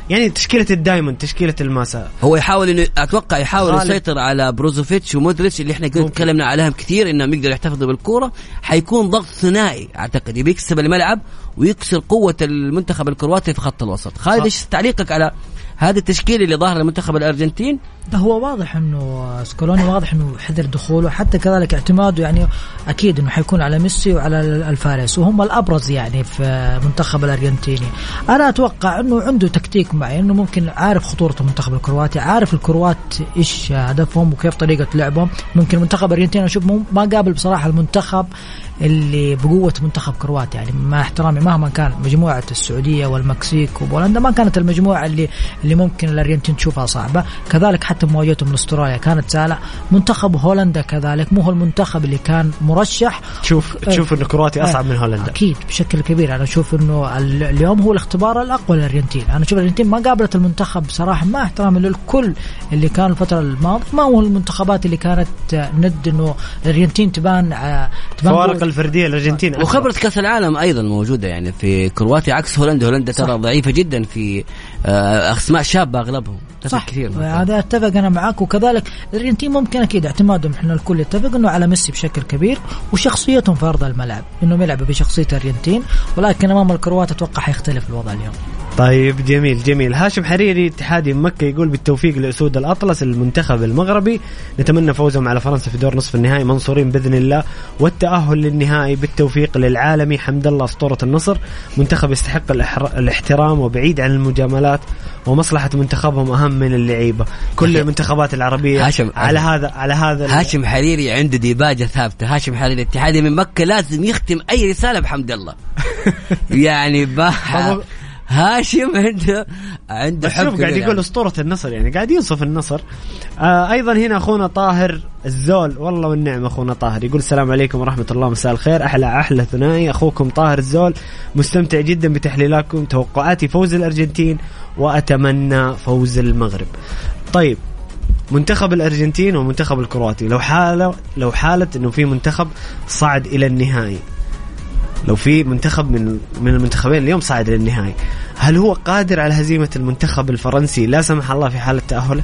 يعني تشكيلة ال diamond تشكيلة الماسا هو يحاول انه أتوقع يحاول غالب. يسيطر على بروزوفيتش ومودريتش اللي إحنا. تكلمنا عليهم كثير إنهم يقدروا يحتفظوا بالكورة حيكون ضغط ثنائي أعتقد يبي يكسب الملعب ويكسر قوة المنتخب الكرواتي في خط الوسط خالد إيش تعليقك على هذه التشكيله اللي ظاهره لمنتخب الأرجنتين؟ ده هو واضح إنه سكالوني واضح إنه حذر دخوله حتى كذلك اعتماده يعني أكيد إنه حيكون على ميسي وألفاريز وهم الأبرز يعني في منتخب الأرجنتيني. أنا أتوقع إنه عنده تكتيك معين إنه ممكن عارف خطورة المنتخب الكرواتي عارف الكروات إيش هدفهم وكيف طريقة لعبهم. ممكن المنتخب الارجنتيني أشوف ما قابل بصراحة المنتخب اللي بقوة منتخب كرواتيا يعني مع احترامي مهما كان مجموعة السعودية والمكسيك وبولندا ما كانت المجموعة اللي اللي ممكن الأرجنتين تشوفها صعبة. كذلك حتى مواجهتهم لاستراليا كانت سهلة. منتخب هولندا كذلك مو هو المنتخب اللي كان مرشح. تشوف تشوف إنه كرواتيا أصعب من هولندا. أكيد بشكل كبير. أنا أشوف إنه ال- اليوم هو الاختبار الأقوى للأرجنتين. أنا أشوف الأرجنتين ما قابلت المنتخب صراحة مع احترامي للكل اللي كان الفترة الماضية. ما هو المنتخبات اللي كانت آه، ند إنه الأرجنتين تبان آه، تبان فوارق. الفردية الارجنتين. وخبرة كأس العالم أيضا موجودة. يعني في كرواتيا عكس هولندا. هولندا ترى ضعيفة جدا في آه، أسماء شابة أغلبهم. صح. كثير هذا أتفق أنا معك وكذلك الإرجنتين ممكن أكيد اعتمادهم إحنا الكل يتفق انه على ميسي بشكل كبير وشخصيتهم في أرض الملعب إنهم يلعبوا بشخصية الأرجنتين ولكن أمام الكروات أتوقع حيختلف الوضع اليوم. طيب جميل جميل. هاشم حريري اتحادي مكة يقول بالتوفيق لأسود الأطلس المنتخب المغربي. نتمنى فوزهم على فرنسا في دور نصف النهائي منصورين بإذن الله والتأهل للنهائي بالتوفيق للعالمي حمد الله أسطورة النصر. منتخب يستحق الاحترام وبعيد عن المجاملات. ومصلحة منتخبهم أهم من اللعيبة. كل المنتخبات العربية هاشم- على هذا على هذا هاشم حريري عنده ديباجة ثابتة. هاشم حريري الاتحادي من مكة لازم يختم أي رسالة بحمد الله. يعني هاشم عنده عنده حب شوف قاعد يقول أسطورة النصر يعني قاعد يوصف النصر. آه أيضا هنا أخونا طاهر الزول والله والنعم أخونا طاهر يقول السلام عليكم ورحمة الله مساء الخير أحلى أحلى ثنائي. أخوكم طاهر الزول مستمتع جدا بتحليلاتكم توقعاتي فوز الأرجنتين وأتمنى فوز المغرب. طيب منتخب الأرجنتين ومنتخب الكرواتي لو حاله لو حالة إنه في منتخب صعد إلى النهائي لو في منتخب من من المنتخبين اليوم صعد للنهائي. هل هو قادر على هزيمة المنتخب الفرنسي؟ لا سمح الله في حاله تاهله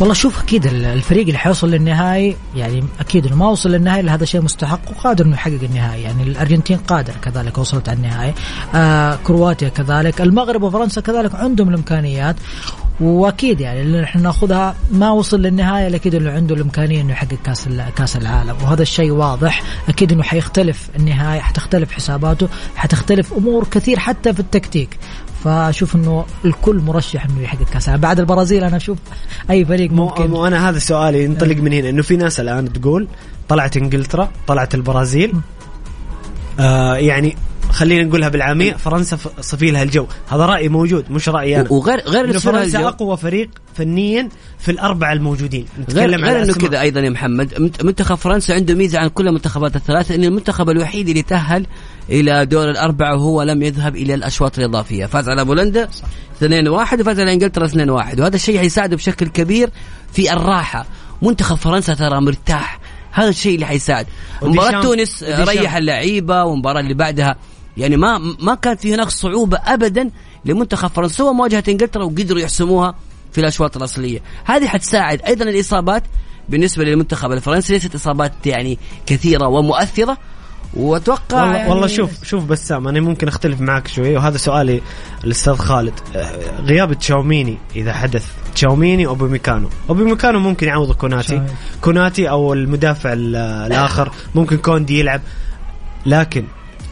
والله شوف أكيد ال- الفريق اللي حيوصل للنهائي يعني أكيد إنه ما وصل للنهائي لهذا شيء مستحق وقادر إنه يحقق النهائي. يعني الأرجنتين قادر كذلك وصلت على النهائي. آه كرواتيا كذلك المغرب وفرنسا كذلك عندهم الإمكانيات. وأكيد يعني اللي إحنا نأخذها ما وصل للنهاية أكيد انه عنده الإمكانية إنه يحقق كأس كأس العالم. وهذا الشيء واضح. أكيد إنه حيختلف النهاية حتختلف حساباته حتختلف أمور كثير حتى في التكتيك. فأشوف إنه الكل مرشح إنه يحقق كأس العالم. بعد البرازيل أنا أشوف أي فريق ممكن. مو أنا هذا سؤالي ينطلق من هنا. إنه في ناس الآن تقول طلعت إنجلترا طلعت البرازيل. آه يعني خلينا نقولها بالعامية فرنسا صفي لها الجو. هذا رأي موجود مش رايي أنا. وغير غير إنه فرنسا أقوى فريق فنيا في الأربعة الموجودين. غير, نتكلم غير على إنه. كذا أيضا يا محمد. منت- منتخب فرنسا عنده ميزة عن كل المنتخبات الثلاثة إن المنتخب الوحيد اللي تأهل إلى دور الأربعة وهو لم يذهب إلى الأشواط الإضافية. فاز على بولندا 2-1 وفاز على إنجلترا 2-1 وهذا الشيء حيساعده بشكل كبير في الراحة. منتخب فرنسا ترى مرتاح. هذا الشيء اللي حيساعد. مباراة تونس. ريح اللعيبة والمباراه اللي بعدها يعني ما ما كان في هناك صعوبة ابدا لمنتخب فرنسا سوى مواجهة إنجلترا وقدروا يحسموها في الأشواط الأصلية. هذه حتساعد أيضا الإصابات بالنسبة للمنتخب الفرنسي ليست إصابات يعني كثيرة ومؤثرة. وأتوقع والله, يعني والله شوف شوف بسام أنا ممكن أختلف معك شوية وهذا سؤالي الاستاذ خالد. آه، غياب تشاوميني إذا حدث. تشاوميني أوباميكانو. أوباميكانو ممكن يعوض كوناتي. صحيح. كوناتي أو المدافع ال- الآخر ممكن كوندي يلعب. لكن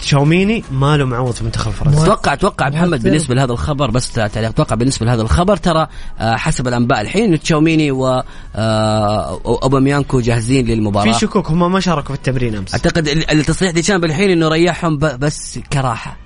تشاوميني ما له معوض في منتخب فرنسا. أتوقع أتوقع محمد. بالنسبة لهذا الخبر بس تعليق أتوقع بالنسبة لهذا الخبر ترى آه، حسب الأنباء الحين انه تشاوميني واوباميكانو جاهزين للمباراة. في شكوك هم ما شاركوا في التمرين أمس. أعتقد ال- التصريح ديشامب الحين إنه ريحهم ب- بس كراحة.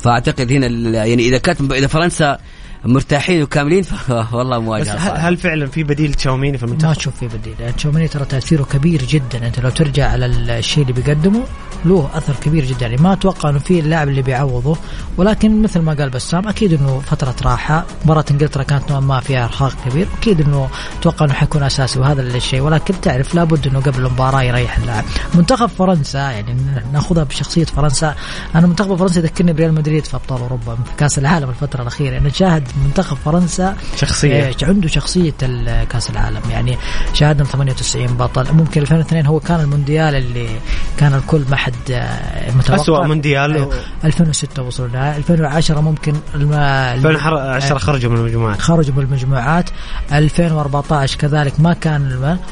فأعتقد هنا ال- يعني إذا كانت إذا فرنسا مرتاحين وكاملين فوالله بس مواجهه هل, صعبة. هل فعلا في بديل تشاوميني في ما المنتخب؟ تشوف فيه بديل. يعني تشاوميني ترى تأثيره كبير جدا. أنت لو ترجع على الشيء اللي بيقدمه له أثر كبير جدا. يعني ما أتوقع إنه في اللاعب اللي بيعوضه ولكن مثل ما قال بسام أكيد إنه فترة راحة. مباراة إنجلترا كانت نوعا ما فيها إرهاق كبير. أكيد إنه أتوقع إنه حيكون أساسي وهذا الشيء. ولكن تعرف لابد إنه قبل المباراة يريح اللاعب. منتخب فرنسا يعني نأخذها بشخصية فرنسا. أنا منتخب فرنسا يذكرني بريال مدريد في أبطال أوروبا في كأس العالم الفترة الأخيرة. أنا شاهد منتخب فرنسا شخصية. إيه، عنده شخصية كأس العالم يعني شاهدنا 98 بطل ممكن 2002 هو كان المونديال اللي كان الكل ما حد آه، متوقع أسوأ مونديال. أيوه. 2006 وصلوا لها 2010 ممكن الم... 2010 خرجوا من المجموعات خرجوا من المجموعات 2014 كذلك ما كان.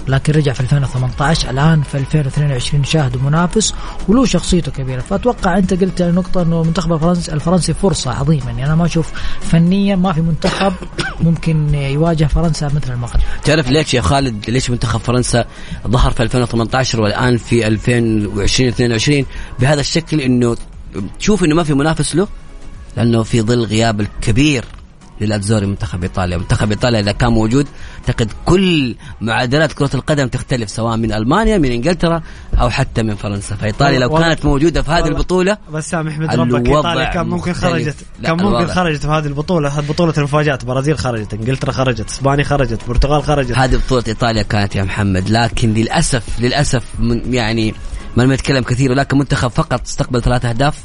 لكن رجع في 2018 الآن في 2022 شاهدوا منافس وله شخصيته كبيرة فأتوقع أنت قلت نقطة إنه المنتخب الفرنسي الفرنسي فرصة عظيمة يعني أنا ما أشوف فنيا ما في منتخب ممكن يواجه فرنسا مثل المغرب. تعرف ليش يا خالد؟ ليش منتخب فرنسا ظهر في 2018 والآن في 2020 22 بهذا الشكل إنه تشوف إنه ما في منافس له؟ لأنه في ظل غياب الكبير. للاتزوري منتخب إيطاليا، منتخب إيطاليا إذا كان موجود أعتقد كل معادلات كرة القدم تختلف سواء من ألمانيا من إنجلترا أو حتى من فرنسا، فإيطاليا لو كانت موجودة في هذه البطولة بس سامح أحمد ربك إيطاليا كان ممكن. خرجت كان ممكن. خرجت في هذه البطولة. بطولة المفاجآت. البرازيل خرجت إنجلترا خرجت إسبانيا خرجت البرتغال خرجت. هذه بطولة إيطاليا كانت يا محمد لكن للأسف من يعني ما نتكلم كثير ولكن منتخب فقط استقبل ثلاث أهداف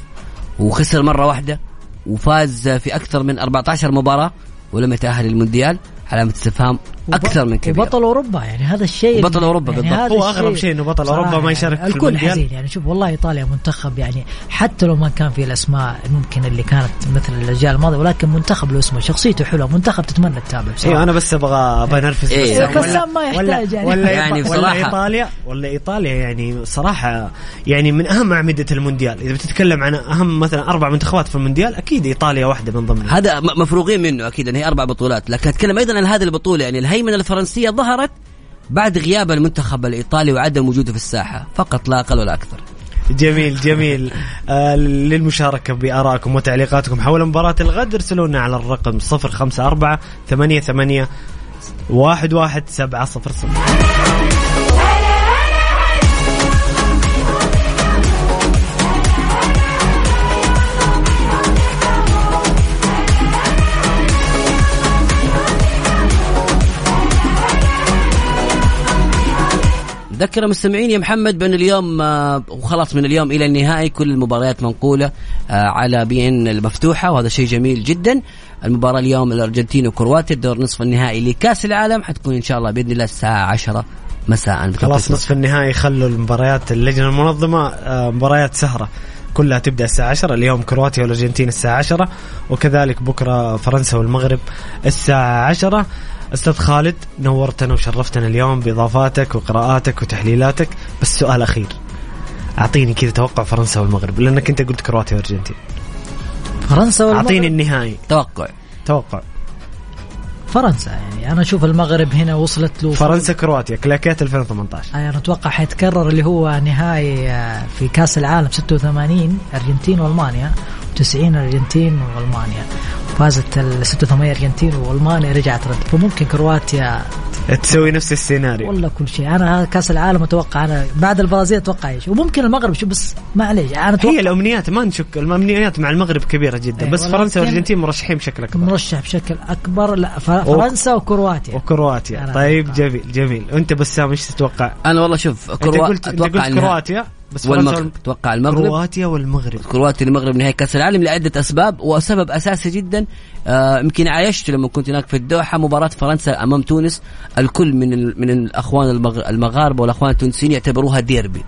وخسر مرة واحدة. وفاز في أكثر من 14 مباراة ولم يتأهل للمونديال علامة استفهام أكثر من كبير. وبطل أوروبا يعني هذا الشيء بطل أوروبا يعني بالضبط. هو أغرب شيء إنه بطل صراحة أوروبا ما يشارك في الكل. حزين. يعني شوف والله إيطاليا منتخب يعني حتى لو ما كان فيه الأسماء ممكن اللي كانت مثل الأجيال الماضية ولكن منتخب له اسمه شخصيته حلوة. منتخب تتمنى تتابع بصراحة. أيوه أنا بس أبغى أبغى انرفز إيه. بس بسام ما يحتاج يعني. ولا يعني ولا بصراحة- ايطاليا ولا إيطاليا يعني صراحة يعني من أهم أعمدة المونديال. إذا بتتكلم عن أهم مثلا أربع منتخبات في المونديال أكيد إيطاليا واحدة من ضمنها. هذا م- مفروغين منه أكيد إن هي أربع بطولات. لكن أتكلم أيضا عن هذه البطولة يعني الهيمنة الفرنسية ظهرت بعد غياب المنتخب الإيطالي وعدم وجوده في الساحة. فقط لا أقل ولا أكثر. جميل جميل. آه للمشاركة بآرائكم وتعليقاتكم حول مباراة الغد ارسلونا على الرقم 054 88 واحد واحد سبعة صفر صفر. ذكر المستمعين يا محمد بأن اليوم آه، وخلاص من اليوم إلى النهائي كل المباريات منقولة آه، على بي إن المفتوحة وهذا شيء جميل جدا. المباراة اليوم الأرجنتين وكرواتيا الدور نصف النهائي لكأس العالم حتكون إن شاء الله بإذن الله الساعة 10 مساء. خلاص نصف النهائي خلوا المباريات اللجنة المنظمة آه مباريات سهرة. كلها تبدأ الساعة 10 اليوم كرواتيا والأرجنتين الساعة 10 وكذلك بكرة فرنسا والمغرب الساعة 10 أستاذ خالد نورتنا وشرفتنا اليوم بإضافاتك وقراءاتك وتحليلاتك. بس سؤال أخير. أعطيني كذا توقع فرنسا والمغرب لأنك أنت قلت كرواتيا والارجنتين فرنسا والمغرب؟ أعطيني النهائي. توقع. توقع. فرنسا يعني أنا أشوف المغرب هنا وصلت له فرنسا كرواتيا كلاكيت 2018 أنا أتوقع حيتكرر اللي هو نهائي آه، في كأس العالم 86 أرجنتين وألمانيا. و90 أرجنتين وألمانيا. فازت ال 86 أرجنتين وألمانيا رجعت رد. فممكن كرواتيا تسوي نفس السيناريو. والله كل شيء. أنا هذا كأس العالم أتوقع. أنا بعد البرازيل أتوقع إيش. وممكن المغرب شو بس معليش. أنا هي أتوقع الأمنيات ما نشك. الأمنيات مع المغرب كبيرة جدا. إيه، بس فرنسا والارجنتين مرشحين بشكل أكبر. مرشح بشكل أكبر. لا فرنسا وكرواتيا. وكرواتيا. طيب أتوقع. جميل جميل. وانت بسام إيش تتوقع؟ أنا والله شوف أنت كروا... قلت أنت قلت النها- كرواتيا؟ بس والمغرب. وال- أتوقع المغرب. كرواتيا والمغرب. كرواتيا المغرب نهائي كأس العالم لعدة أسباب وسبب أساسي جدا آه، يمكن عايشت لما كنت هناك في الدوحة مباراة فرنسا أمام تونس. الكل من من الأخوان المغ- المغاربة والأخوان التونسيين يعتبروها ديربي.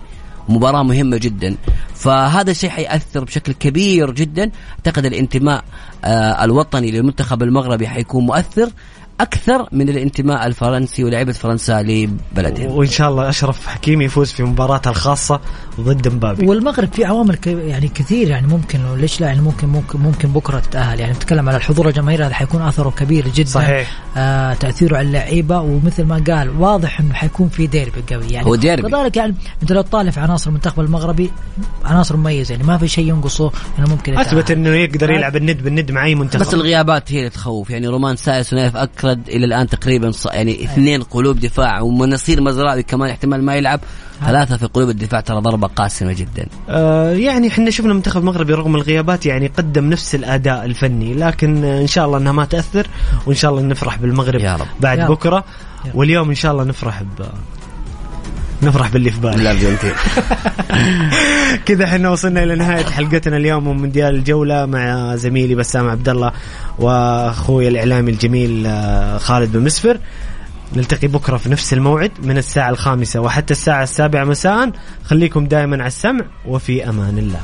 مباراة مهمة جدا. فهذا الشيء حيأثر بشكل كبير جدا. أعتقد الانتماء آه الوطني للمنتخب المغربي حيكون مؤثر. أكثر من الانتماء الفرنسي ولاعيبة فرنسا لبلدهم. وإن شاء الله أشرف حكيمي يفوز في مباراته الخاصة ضد مبابي. والمغرب في عوامل ك- يعني كثير يعني ممكن ليش لا؟ يعني ممكن ممكن ممكن بكرة تتأهل. يعني نتكلم على الحضور الجماهيري هذا حيكون أثره كبير جدا. صحيح. آه تأثيره على اللعيبة. ومثل ما قال واضح إنه حيكون في ديربي قوي. يعني هو ديربي. كذلك يعني أنت لو تطالع في عناصر المنتخب المغربي عناصر مميزة. يعني ما في شيء ينقصه إنه ممكن يتأهل. أثبت إنه يقدر يلعب الند بالند مع أي منتخب. بس الغيابات هي اللي تخوف. يعني رومان سايس ونايف اكرد إلى الآن تقريبا ص- يعني اثنين قلوب دفاع ونصير مزراوي كمان احتمال ما يلعب ثلاثة في قلوب الدفاع ترى ضربة قاسمة جدا آه يعني إحنا شفنا المنتخب المغربي رغم الغيابات يعني قدم نفس الأداء الفني لكن إن شاء الله إنها ما تأثر وإن شاء الله نفرح بالمغرب يا رب. بعد يا رب. بكرة يا رب. واليوم إن شاء الله نفرح ب نفرح باللي في بالي. الارجنتين كذا إحنا وصلنا إلى نهاية حلقتنا اليوم من مونديال الجولة مع زميلي بسام عبد الله وأخوي الإعلامي الجميل آه، خالد بن مسفر. نلتقي بكرة في نفس الموعد من الساعة الخامسة وحتى الساعة السابعة مساء. خليكم دائما على السمع وفي أمان الله.